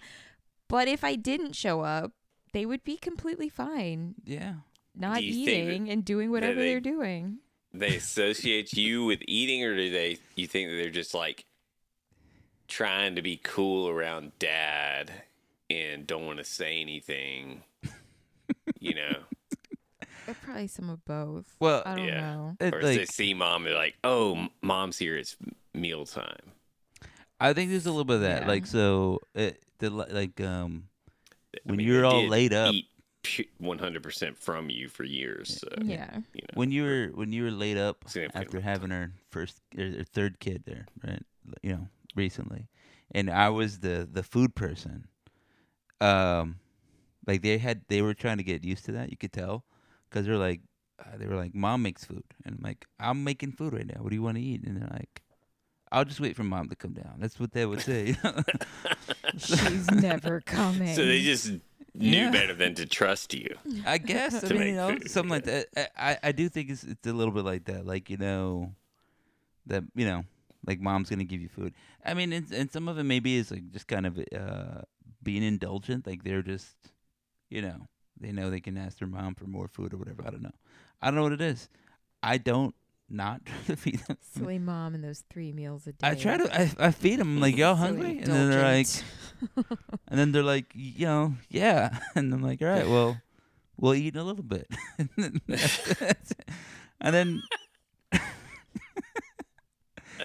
But if I didn't show up, they would be completely fine, Yeah. not Do you think that- eating and doing whatever they- they're doing. they associate you with eating, or do they? You think that they're just like trying to be cool around dad and don't want to say anything? You know, Probably some of both. Well, I don't yeah. know. It, or if they see mom, they're like, "Oh, mom's here. It's mealtime." I think there's a little bit of that. Yeah. Like, so it, the like um I when mean, you're all did laid up, one hundred percent from you for years. So, Yeah. you know. when you were when you were laid up after having her first or, or third kid there, right? You know, recently, and I was the the food person. Um, like they had they were trying to get used to that. You could tell because they're like uh, they were like, "Mom makes food," and I'm like, "I'm making food right now. What do you want to eat?" And they're like. I'll just wait for mom to come down. That's what they would say. She's never coming. So they just knew Yeah. better than to trust you. I guess I mean, you know, food, something like that. I, I I do think it's it's a little bit like that. Like you know, that you know, like mom's gonna give you food. I mean, and, and some of it maybe is like just kind of uh being indulgent. Like they're just, you know, they know they can ask their mom for more food or whatever. I don't know. I don't know what it is. I don't not try to feed them. Silly mom and those three meals a day. I try to. I, I feed them. I'm like y'all So hungry? And then they're like, indulgent. and then they're like, you know, yeah. And I'm like, all right, well, we'll eat in a little bit. and then, and then,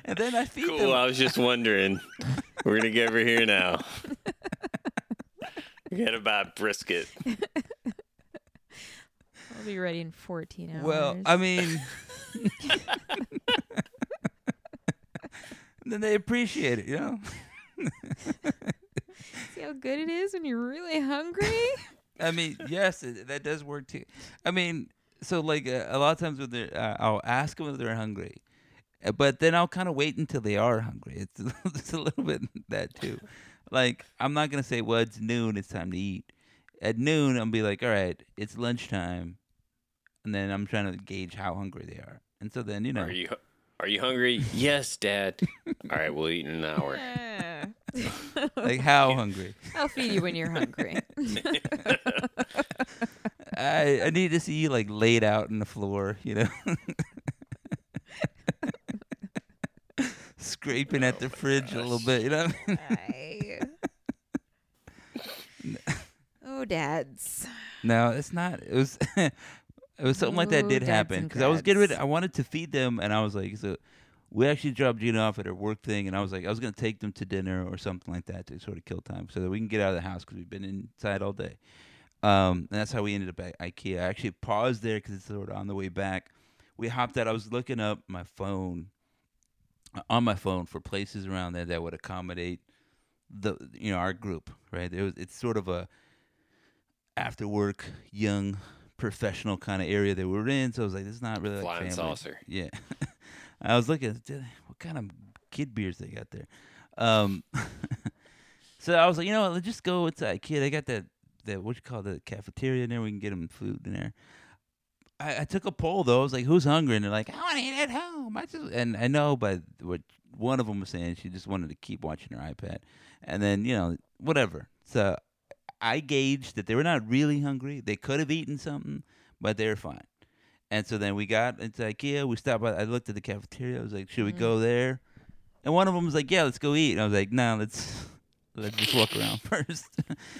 and then I feed Cool. them. I was just wondering. We're gonna get over here now. We gotta buy brisket. I'll be ready in 14 hours. Well, I mean, then they appreciate it, you know. see how good it is when you're really hungry. I mean, yes, it, that does work too. I mean, so like uh, a lot of times when they're, uh, I'll ask them if they're hungry, uh, but then I'll kind of wait until they are hungry. It's, it's a little bit that too. Like I'm not gonna say, well, it's noon, it's time to eat. At noon, I'll be like, all right, it's lunchtime, and then I'm trying to gauge how hungry they are. And so then you know, Are you are you hungry? yes, Dad. All right, we'll eat in an hour. Like how hungry? I'll feed you when you're hungry. I I need to see you like laid out on the floor, you know. Scraping at Oh the my fridge a little bit, you know. I... Oh, dads. No, it's not. It was it was something like that did happen because I was getting ready. I wanted to feed them, and I was like, so we actually dropped Gina off at her work thing, and I was like, I was gonna take them to dinner or something like that to sort of kill time, so that we can get out of the house because we've been inside all day. Um, and that's how we ended up at IKEA. I actually paused there because it's sort of on the way back. We hopped out. I was looking up my phone uh, on my phone for places around there that would accommodate the you know our group. Right? It was it's sort of a after work young professional kind of area that we're in. So I was like, this is not really like Flying family. saucer. Yeah. I was looking what kind of kid beers they got there. Um, so I was like, you know what, let's just go inside. Kid, I got that that what you call the cafeteria in there. We can get them food in there. I, I took a poll though. I was like, who's hungry? And they're like, I want to eat at home. I just and I know, but what one of them was saying, she just wanted to keep watching her iPad, and then you know whatever. So I gauged that they were not really hungry. They could have eaten something, but they were fine. And so then we got into IKEA. We stopped by. I looked at the cafeteria. I was like, "Should we go mm. there?" And one of them was like, "Yeah, let's go eat." And I was like, "No, let's let's just walk around first.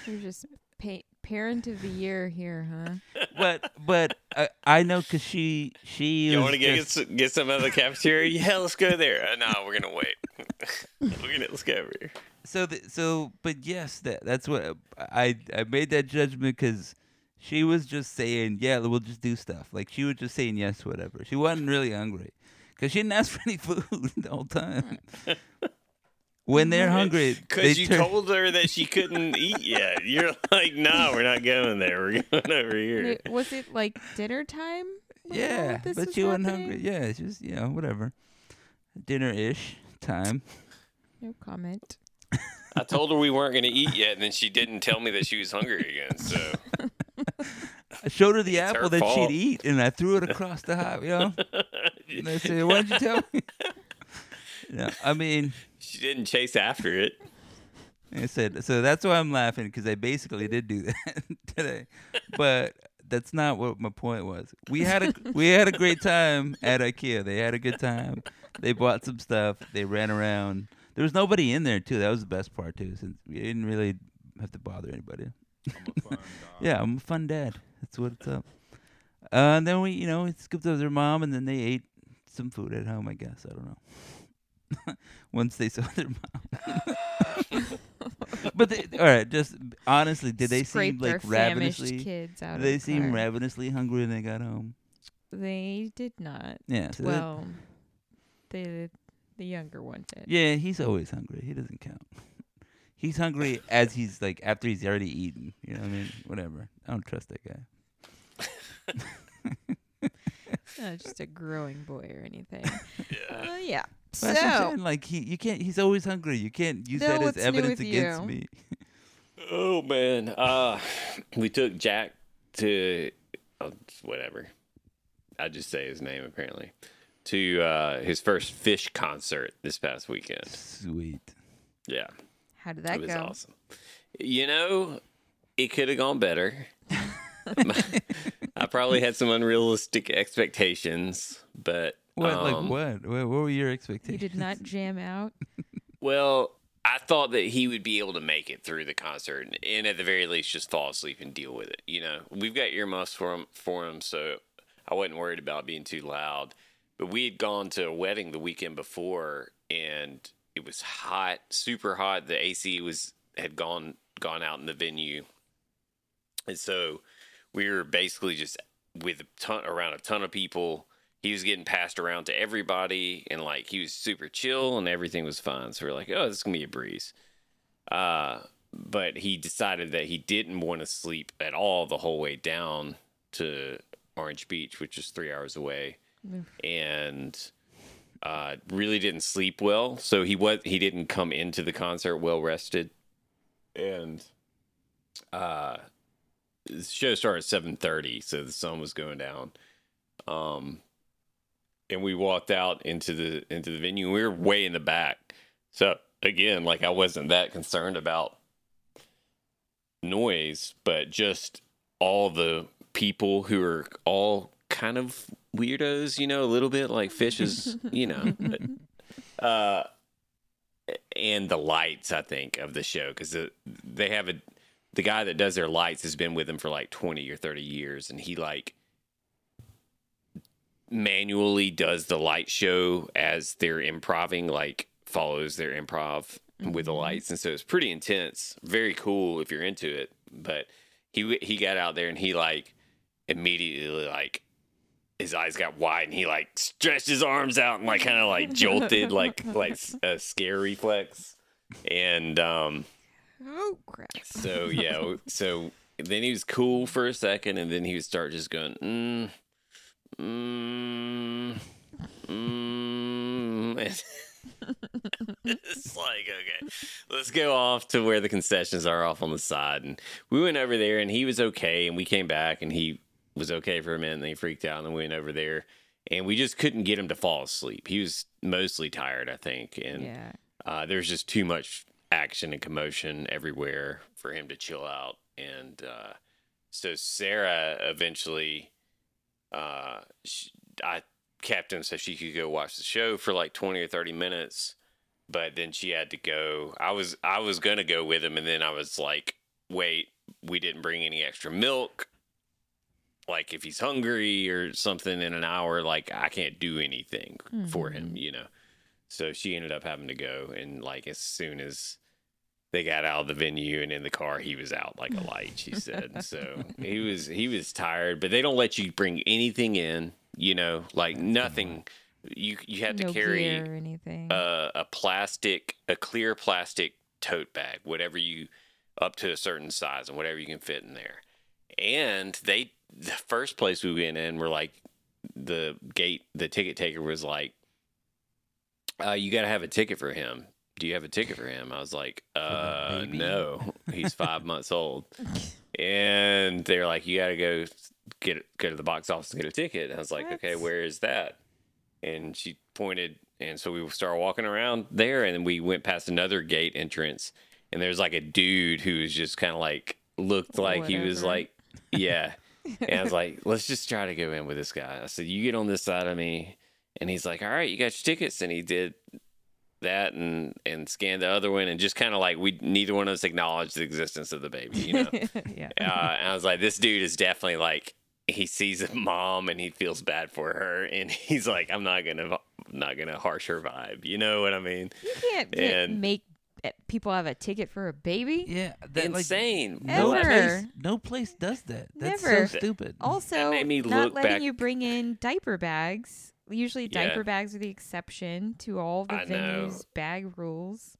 You're just pa- parent of the year here, huh? but but I, I know because she she You want to get just- get some out of the cafeteria? Yeah, let's go there. Uh, no, we're gonna wait. we're gonna let's go over here. so the, so but yes that that's what I I made that judgment because she was just saying yeah we'll just do stuff like she was just saying yes whatever she wasn't really hungry because she didn't ask for any food the whole time. when they're hungry, they Because you turn- told her that she couldn't eat yet. You're like, no, we're not going there. We're going over here. Was it like dinner time? yeah, but was she wasn't hungry. Yeah, it's just you know whatever, dinner ish time. No comment. I told her we weren't going to eat yet, and then she didn't tell me that she was hungry again. So I showed her the It's her apple that fault. she'd eat, and I threw it across the hot, you know. And I said, "Why'd you tell me?" Yeah, I mean, she didn't chase after it. I said, so that's why I'm laughing because I basically did do that today, but that's not what my point was. We had a we had a great time at IKEA. They had a good time. They bought some stuff. They ran around. There was nobody in there too. That was the best part too, since we didn't really have to bother anybody. Yeah, I'm a fun dad. That's what it's up. Uh, and then we, you know, we scooped up their mom, and then they ate some food at home. I guess I don't know. Once they saw their mom. but they, all right, just honestly, did they Scrape seem like ravenously? kids out Did they the seem car. ravenously hungry when they got home? They did not. Yeah. So Well, the the younger one did. yeah, he's always hungry. He doesn't count. He's hungry as he's like after he's already eaten. You know what I mean? Whatever. I don't trust that guy. Not just a growing boy or anything. Yeah. Uh, yeah. But that's what I'm So saying, like he, you can't. He's always hungry. You can't use No, that as what's new evidence with against you? me. Oh man, uh, we took Jack to uh, whatever. I just say his name apparently to uh, his first Phish concert this past weekend. Sweet. Yeah, how did that it was go? awesome. You know, it could have gone better. I probably had some unrealistic expectations, but What? um, like what? what? What were your You expectations? did not jam out. Well, I thought that he would be able to make it through the concert, and, and at the very least, just fall asleep and deal with it. You know, we've got earmuffs for him, for him, so I wasn't worried about being too loud. But we had gone to a wedding the weekend before, and it was hot, super hot. The AC was had gone gone out in the venue, and so we were basically just with a ton around a ton of people. He was getting passed around to everybody, and like he was super chill, and everything was fine. So we're like, oh, this is gonna be a breeze. Uh, but he decided that he didn't want to sleep at all the whole way down to Orange Beach, which is three hours away, and uh, really didn't sleep well. So he was he didn't come into the concert well rested, and uh, the show started at seven thirty, so the sun was going down. Um, and we walked out into the into the venue. We were way in the back, so again, like I wasn't that concerned about noise, but just all the people who are all kind of weirdos, you know, a little bit like fishes, you know. uh, and the lights, I think, of the show because the, they have a the guy that does their lights has been with them for like twenty or thirty years, and he like manually does the light show as they're improving, like follows their improv with the Mhm. lights, and so it's pretty intense. Very cool if you're into it. But he he got out there and he like immediately like his eyes got wide and he like stretched his arms out and like kind of like jolted like like a scare reflex and um Oh crap! so yeah so then he was cool for a second and then he would start just going mm, mm, mm. it's like okay let's go off to where the concessions are off on the side and we went over there and he was okay and we came back and he was okay for a minute and then he freaked out and then we went over there and we just couldn't get him to fall asleep he was mostly tired i think and yeah. uh, there's just too much action and commotion everywhere for him to chill out. And uh, so Sarah eventually, uh, sh I kept him so she could go watch the show for like 20 or 30 minutes. But then she had to go. I was I was gonna go with him, and then I was like, "Wait, we didn't bring any extra milk. Like if he's hungry or something in an hour, like I can't do anything for him, you know." So she ended up having to go, and like as soon as they got out of the venue and in the car, he was out like a light. She said, so he was he was tired, but they don't let you bring anything in, you know, like nothing. You you have to carry anything. a, a plastic, a clear plastic tote bag, whatever you up to a certain size and whatever you can fit in there. And they, the first place we went in, were like, the gate, the ticket taker was like, uh, "You got to have a ticket for him. Do you have a ticket for him?" I was like, "Uh, no, he's five months old." And they're like, "You got to go get go to the box office to get a ticket." And I was like, "Okay, where is that?" and she pointed and so we started walking around there and we went past another gate entrance and there's like a dude who was just kind of like looked like he was like yeah and i was like let's just try to go in with this guy i said you get on this side of me and he's like all right you got your tickets and he did that and and scanned the other one and just kind of like we neither one of us acknowledged the existence of the baby you know yeah. uh, and I was like, this dude is definitely like he sees a mom and he feels bad for her, and he's like, I'm not gonna not gonna harsh her vibe. You know what I mean? You can't, can't and- make eh, people have a ticket for a baby. Yeah, that, like, Insane. no Ever. place, no place does that. That's Never. so stupid. Also, made me not letting back- you bring in diaper bags. Usually, Yeah. diaper bags are the exception to all the I know. venues' bag rules.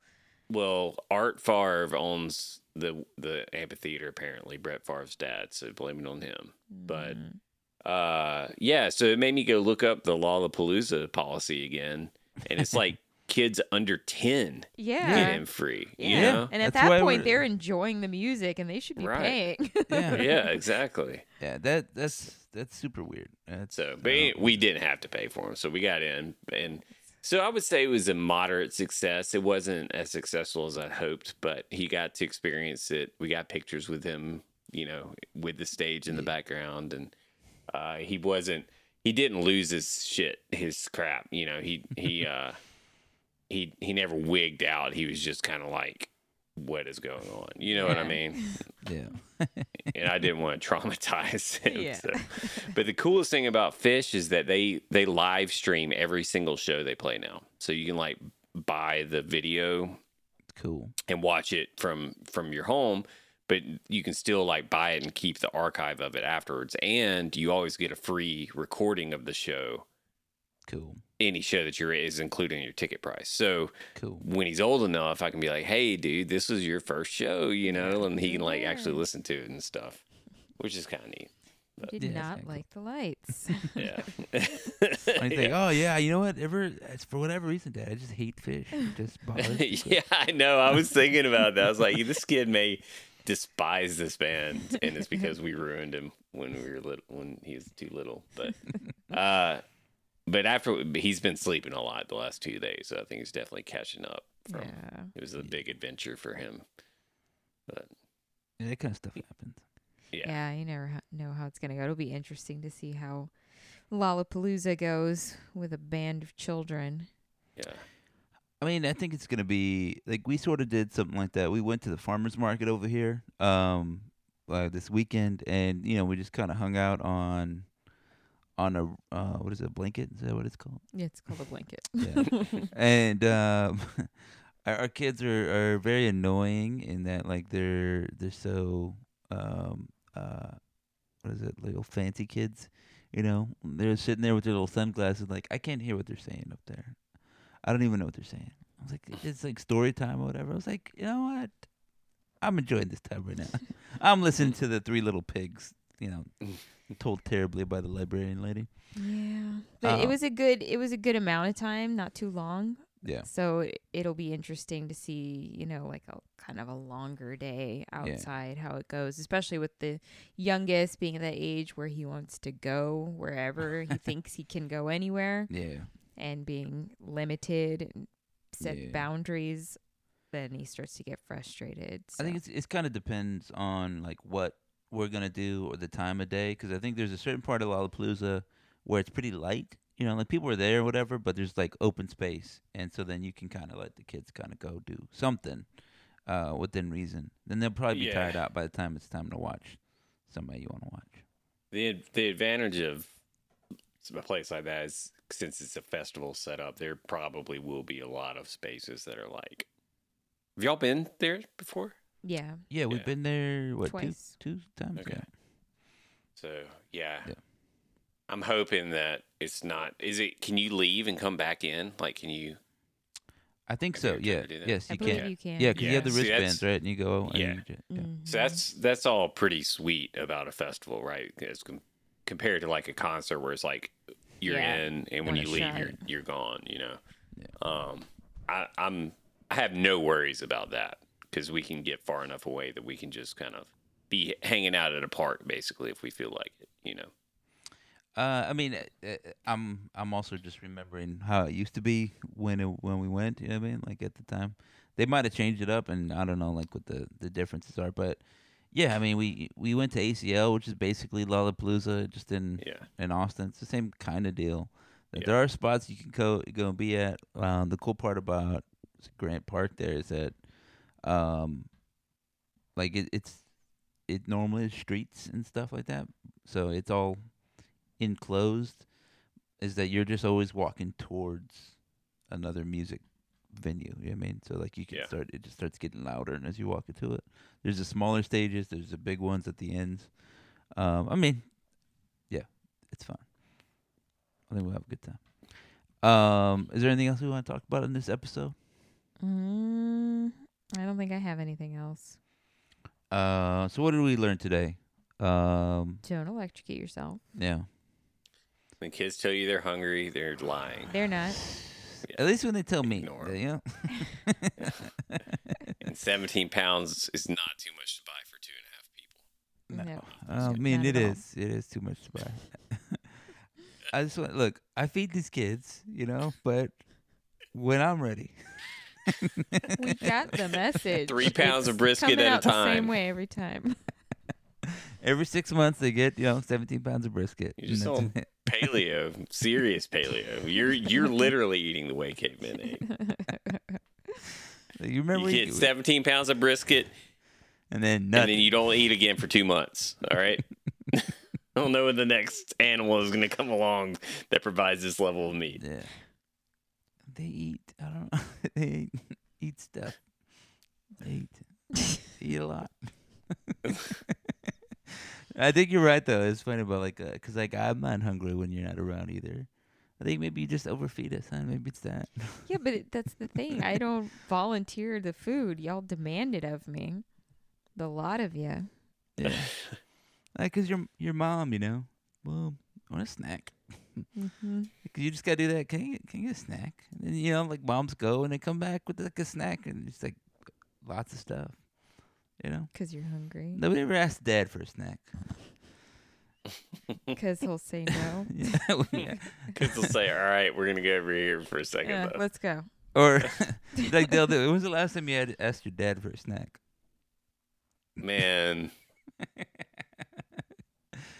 Well, Art Favre owns the the amphitheater. Apparently, Brett Favre's dad. So blame it on him. But Mm. uh, yeah. So it made me go look up the Lollapalooza policy again, and it's like kids under ten yeah, get in free. yeah. You know? And at That's that point, we're- they're enjoying the music, and they should be Right. paying. Yeah. yeah, exactly. Yeah, that that's that's super weird. That's, So, but uh, we didn't have to pay for them, so we got in, and so I would say it was a moderate success. It wasn't as successful as I hoped, but he got to experience it. We got pictures with him, you know, with the stage in the background, and uh, he wasn't. He didn't lose his shit, his crap. You know, he he uh, he he never wigged out. He was just kind of like, "What is going on?" You know what I mean? yeah, and I didn't want to traumatize him. Yeah. so. But the coolest thing about Phish is that they they live stream every single show they play now, so you can like buy the video cool. and watch it from from your home. But you can still like buy it and keep the archive of it afterwards, and you always get a free recording of the show Cool. any show that you're is included in your ticket price. So Cool. when he's old enough, I can be like, "Hey, dude, this was your first show," you know, and he can like actually listen to it and stuff, which is kind of neat. You did Yeah, not exactly. like the lights. Yeah. I think, oh yeah, you know what? Ever it's for whatever reason, Dad, I just hate Phish. It just bothers yeah, I know. I was thinking about that. I was like, this kid may despise this band, and it's because we ruined him when we were little, when he was too little. But, uh, but after he's been sleeping a lot the last two days, so I think he's definitely catching up. From yeah. it was a big adventure for him. But Yeah, that kind of stuff happens. yeah, Yeah, you never know how it's gonna go. It'll be interesting to see how Lollapalooza goes with a band of children. yeah, I mean, I think it's gonna be like we sort of did something like that. We went to the farmers market over here, um, uh, this weekend, and you know, we just kind of hung out on, on a uh, what is it, a blanket? Is that what it's called? Yeah, it's called a blanket. Yeah. and um, our, our kids are, are very annoying in that like they're they're so um uh what is it little fancy kids you know they're sitting there with their little sunglasses like i can't hear what they're saying up there i don't even know what they're saying i was like it's like story time or whatever i was like you know what i'm enjoying this time right now i'm listening to the three little pigs you know told terribly by the librarian lady yeah, but Uh, it was a good. It was a good amount of time, not too long. yeah So it- it'll be interesting to see, you know, like a kind of a longer day outside, how it goes, especially with the youngest being at that age where he wants to go wherever he thinks he can go anywhere yeah and being limited and set Yeah. boundaries. Then he starts to get frustrated. I think it's it's kind of depends on like what we're gonna do or the time of day because I think there's a certain part of Lollapalooza where it's pretty light. You know, like people are there or whatever, but there's like open space, and so then you can kind of let the kids kind of go do something uh, within reason. Then they'll probably be Yeah. tired out by the time it's time to watch somebody you want to watch. the the advantage of a place like that is since it's a festival setup, there probably will be a lot of spaces that are like. Have y'all been there before? Yeah. Yeah, we've Yeah. been there what Twice. two two times. Okay. Yeah. So yeah. Yeah. I'm hoping that it's not. Is it? Can you leave and come back in? Like, can you? I think Have so. you ever tried Yeah. to do that? Yes, I you believe can. you can. Yeah, because you have the Yeah, see, that's- wristbands, right? And you go. and Yeah. you ju- yeah. Mhm. So that's that's all pretty sweet about a festival, right? As com- compared to like a concert where it's like you're Yeah. in, and when Kinda you leave, shy. you're you're gone. You know. Yeah. Um, I, I'm I have no worries about that because we can get far enough away that we can just kind of be hanging out at a park basically if we feel like it. You know. Uh, I mean, uh, uh, I'm I'm also just remembering how it used to be when it, when we went. You know what I mean? Like at the time, they might have changed it up, and I don't know like what the, the differences are. But yeah, I mean, we we went to ACL, which is basically Lollapalooza, just in Yeah. in Austin. It's the same kind of deal. Yeah. There are spots you can go go and be at. Um, the cool part about Grant Park there is that, um, like it, it's it normally is streets and stuff like that. So it's all enclosed. Is that you're just always walking towards another music venue. You know what I mean? So like you can Yeah. start it just starts getting louder and as you walk into it. There's the smaller stages, there's the big ones at the ends. Um I mean, yeah, it's fun. I think we'll have a good time. Um, is there anything else we want to talk about in this episode? Mm, I don't think I have anything else. Uh, so what did we learn today? Um, Don't electrocute yourself. yeah. When kids tell you they're hungry, they're lying. They're not. At least when they tell me, Ignore that, 'em. you. And 17 pounds is not too much to buy for two and a half people. No. No, I mean, not it at all. is. It is too much to buy. I just want look. I feed these kids, you know, but when I'm ready, We got the message. Three pounds of brisket coming at a out The time. same way every time. every six months they get you know 17 pounds of brisket. You just and that's don't- it. Paleo, serious paleo. You're you're literally eating the way cavemen ate. You remember? You we- get 17 pounds of brisket, and then and nothing. then you don't eat again for two months. All right. I don't know when the next animal is going to come along that provides this level of meat. yeah. They eat. I don't know. they eat, eat stuff. They eat. they eat a lot. I think you're right though. It's funny about like, uh 'cause like I'm not hungry when you're not around either. I think maybe you just overfeed us, huh? Maybe it's that. Yeah, but it, that's the thing. I don't volunteer the food. Y'all demand it of me. The lot of you. Yeah. like, cause your your mom, you know. Well, want a snack. Mm-hmm. You just gotta do that. Can you can you get a snack? And then, you know, like moms go and they come back with like a snack and it's like lots of stuff. You know. Because you're hungry. Nobody ever asked dad for a snack. Because he'll say no. yeah, yeah. Kids will say, "All right, we're gonna go over here for a second, Yeah, let's go. Or like they'll do. When was the last time you had asked your dad for a snack? Man,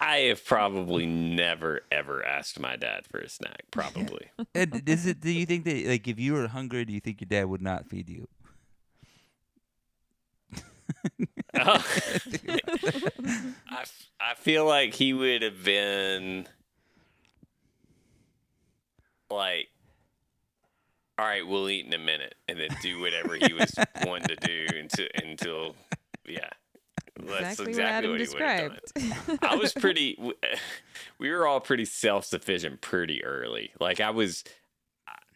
I have probably never ever asked my dad for a snack. Probably. And is it? Do you think that like if you were hungry, do you think your dad would not feed you? Oh. I, f- I feel like he would have been like, all right, we'll eat in a minute, and then do whatever he was wanting to do until, until yeah. That's exactly, exactly what what, Adam he described. I was pretty. We were all pretty self sufficient pretty early. Like I was,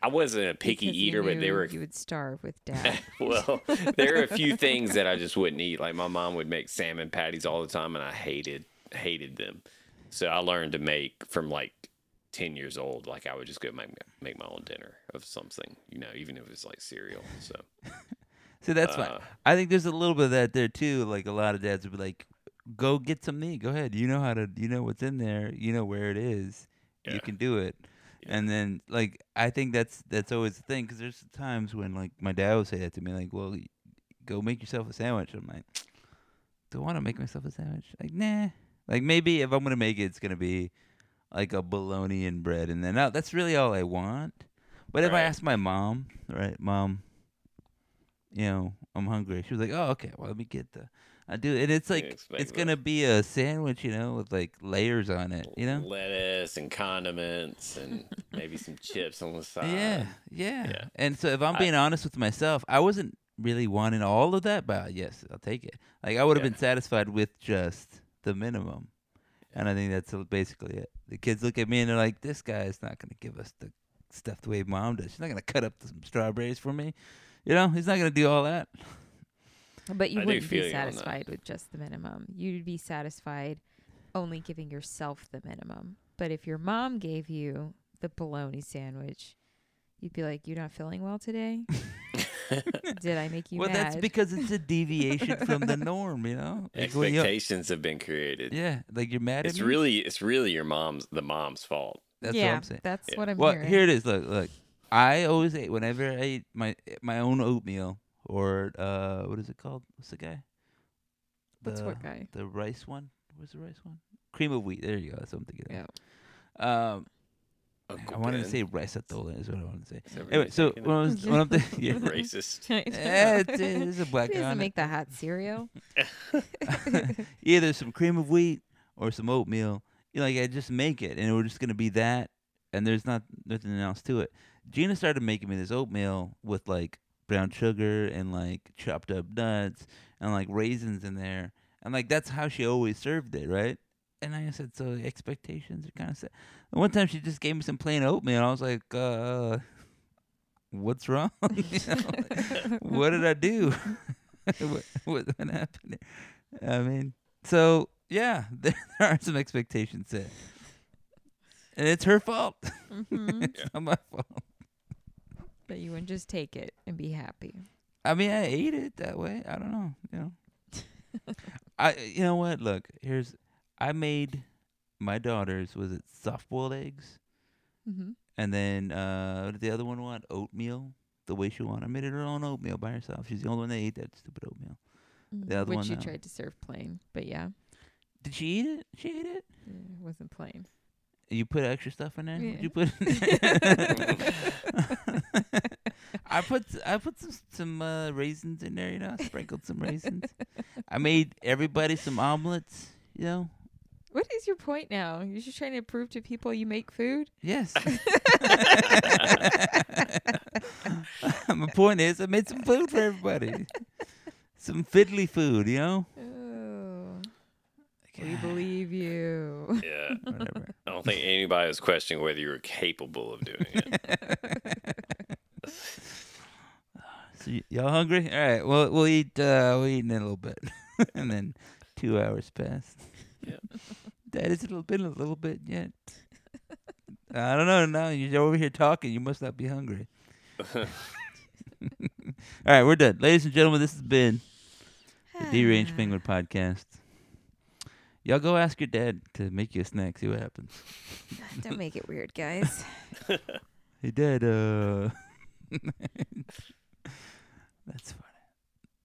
I wasn't a picky Because eater, but they were You would starve with dad. well, there are a few things that I just wouldn't eat. Like my mom would make salmon patties all the time, and I hated hated them. So I learned to make from like ten years old. Like I would just go make make my own dinner of something, you know, even if it was like cereal. So So that's fine. Uh, I think there's a little bit of that there too. Like a lot of dads would be like, "Go get some meat. Go ahead. You know how to. You know what's in there. You know where it is. Yeah. You can do it." Yeah. And then like I think that's that's always the thing because there's times when like my dad would say that to me like, "Well, go make yourself a sandwich." I'm like, "Do I want to make myself a sandwich?" Like, nah. Like maybe if I'm gonna make it, it's gonna be like a bologna and bread, and then uh, that's really all I want. But if I ask my mom, right, mom, you know, I'm hungry. She was like, "Oh, okay. Well, let me get the." I do, and it's like it's gonna be a sandwich, you know, with like layers on it, you know. lettuce and condiments and maybe some chips on the side. yeah, yeah, yeah. And so, if I'm I- being honest with myself, I wasn't really wanting all of that, but yes, I'll take it. Like I would have Yeah. been satisfied with just the minimum, and I think that's basically it. The kids look at me and they're like, "This guy is not gonna give us the stuff the way mom does. She's not gonna cut up some strawberries for me." You know, he's not gonna do all that. But you I do wouldn't feel be you on that. satisfied with just the minimum. You'd be satisfied only giving yourself the minimum. But if your mom gave you the bologna sandwich, you'd be like, "You're not feeling well today. Did I make you well, mad?" that's because it's a deviation from the norm, you know. Like, when you- Expectations have been created. yeah, like you're mad It's at me. really it's really your mom's the mom's fault. That's yeah, what I'm saying. that's Yeah. what I'm Well, hearing. here it is. Look, look. I always ate whenever I ate my my own oatmeal or uh, what is it called? What's the guy? What's the, what guy? The rice one. What's the rice one? Cream of wheat. There you go. That's what I'm thinking. Yeah. Of. Um, Uncle I wanted to say rice atola is what I wanted to say. Is that what Anyway, so thinking when I of? was when I'm thinking, yeah, racist. yeah, it's, it's a black He guy doesn't on make it. that hot cereal. Either some cream of wheat or some oatmeal. You know, like I just make it, and we're just gonna be that, and there's not nothing else to it. Gina started making me this oatmeal with like brown sugar and like chopped up nuts and like raisins in there, and like that's how she always served it, right? And I said, so expectations are kind of set. And one time she just gave me some plain oatmeal. I was like, uh, what's wrong? You know, what did I do? what, what, what happened? there? I mean, so yeah, there are some expectations set, and it's her fault. hmm it's not my fault. But you wouldn't just take it and be happy. I mean, I ate it that way. I don't know. You know, I. You know what? Look, here's. I made my daughters. Was it soft boiled eggs? Mm-hmm. And then uh, what did the other one want? Oatmeal. The way she wanted. I made it her own oatmeal by herself. She's the only one that ate that stupid oatmeal. The other Which one, you no. tried to serve plain, but yeah, Did she eat it? She ate it. yeah, it wasn't plain. You put extra stuff in there. Yeah. What'd you put? I put I put some some uh, raisins in there. You know, I sprinkled some raisins. I made everybody some omelets. You know. What is your point now? You're just trying to prove to people you make food? Yes. My point is, I made some food for everybody. Some fiddly food, you know. Oh. We believe you. Yeah. Whatever. I don't think anybody was questioning whether you were capable of doing it. So y- y'all hungry? All right. Well, we'll eat. Uh, we'll eat in a little bit, and then two hours pass. Yeah. Dad, has it been a little bit yet? I don't know. Now you're over here talking. You must not be hungry. All right, we're done, ladies and gentlemen. This has been the Deranged Penguin podcast. Y'all go ask your dad to make you a snack. See what happens. Don't make it weird, guys. Hey, dad. Uh, that's funny.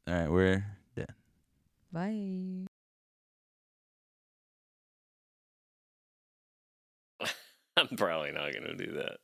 All right, we're done. Bye. I'm probably not going to do that.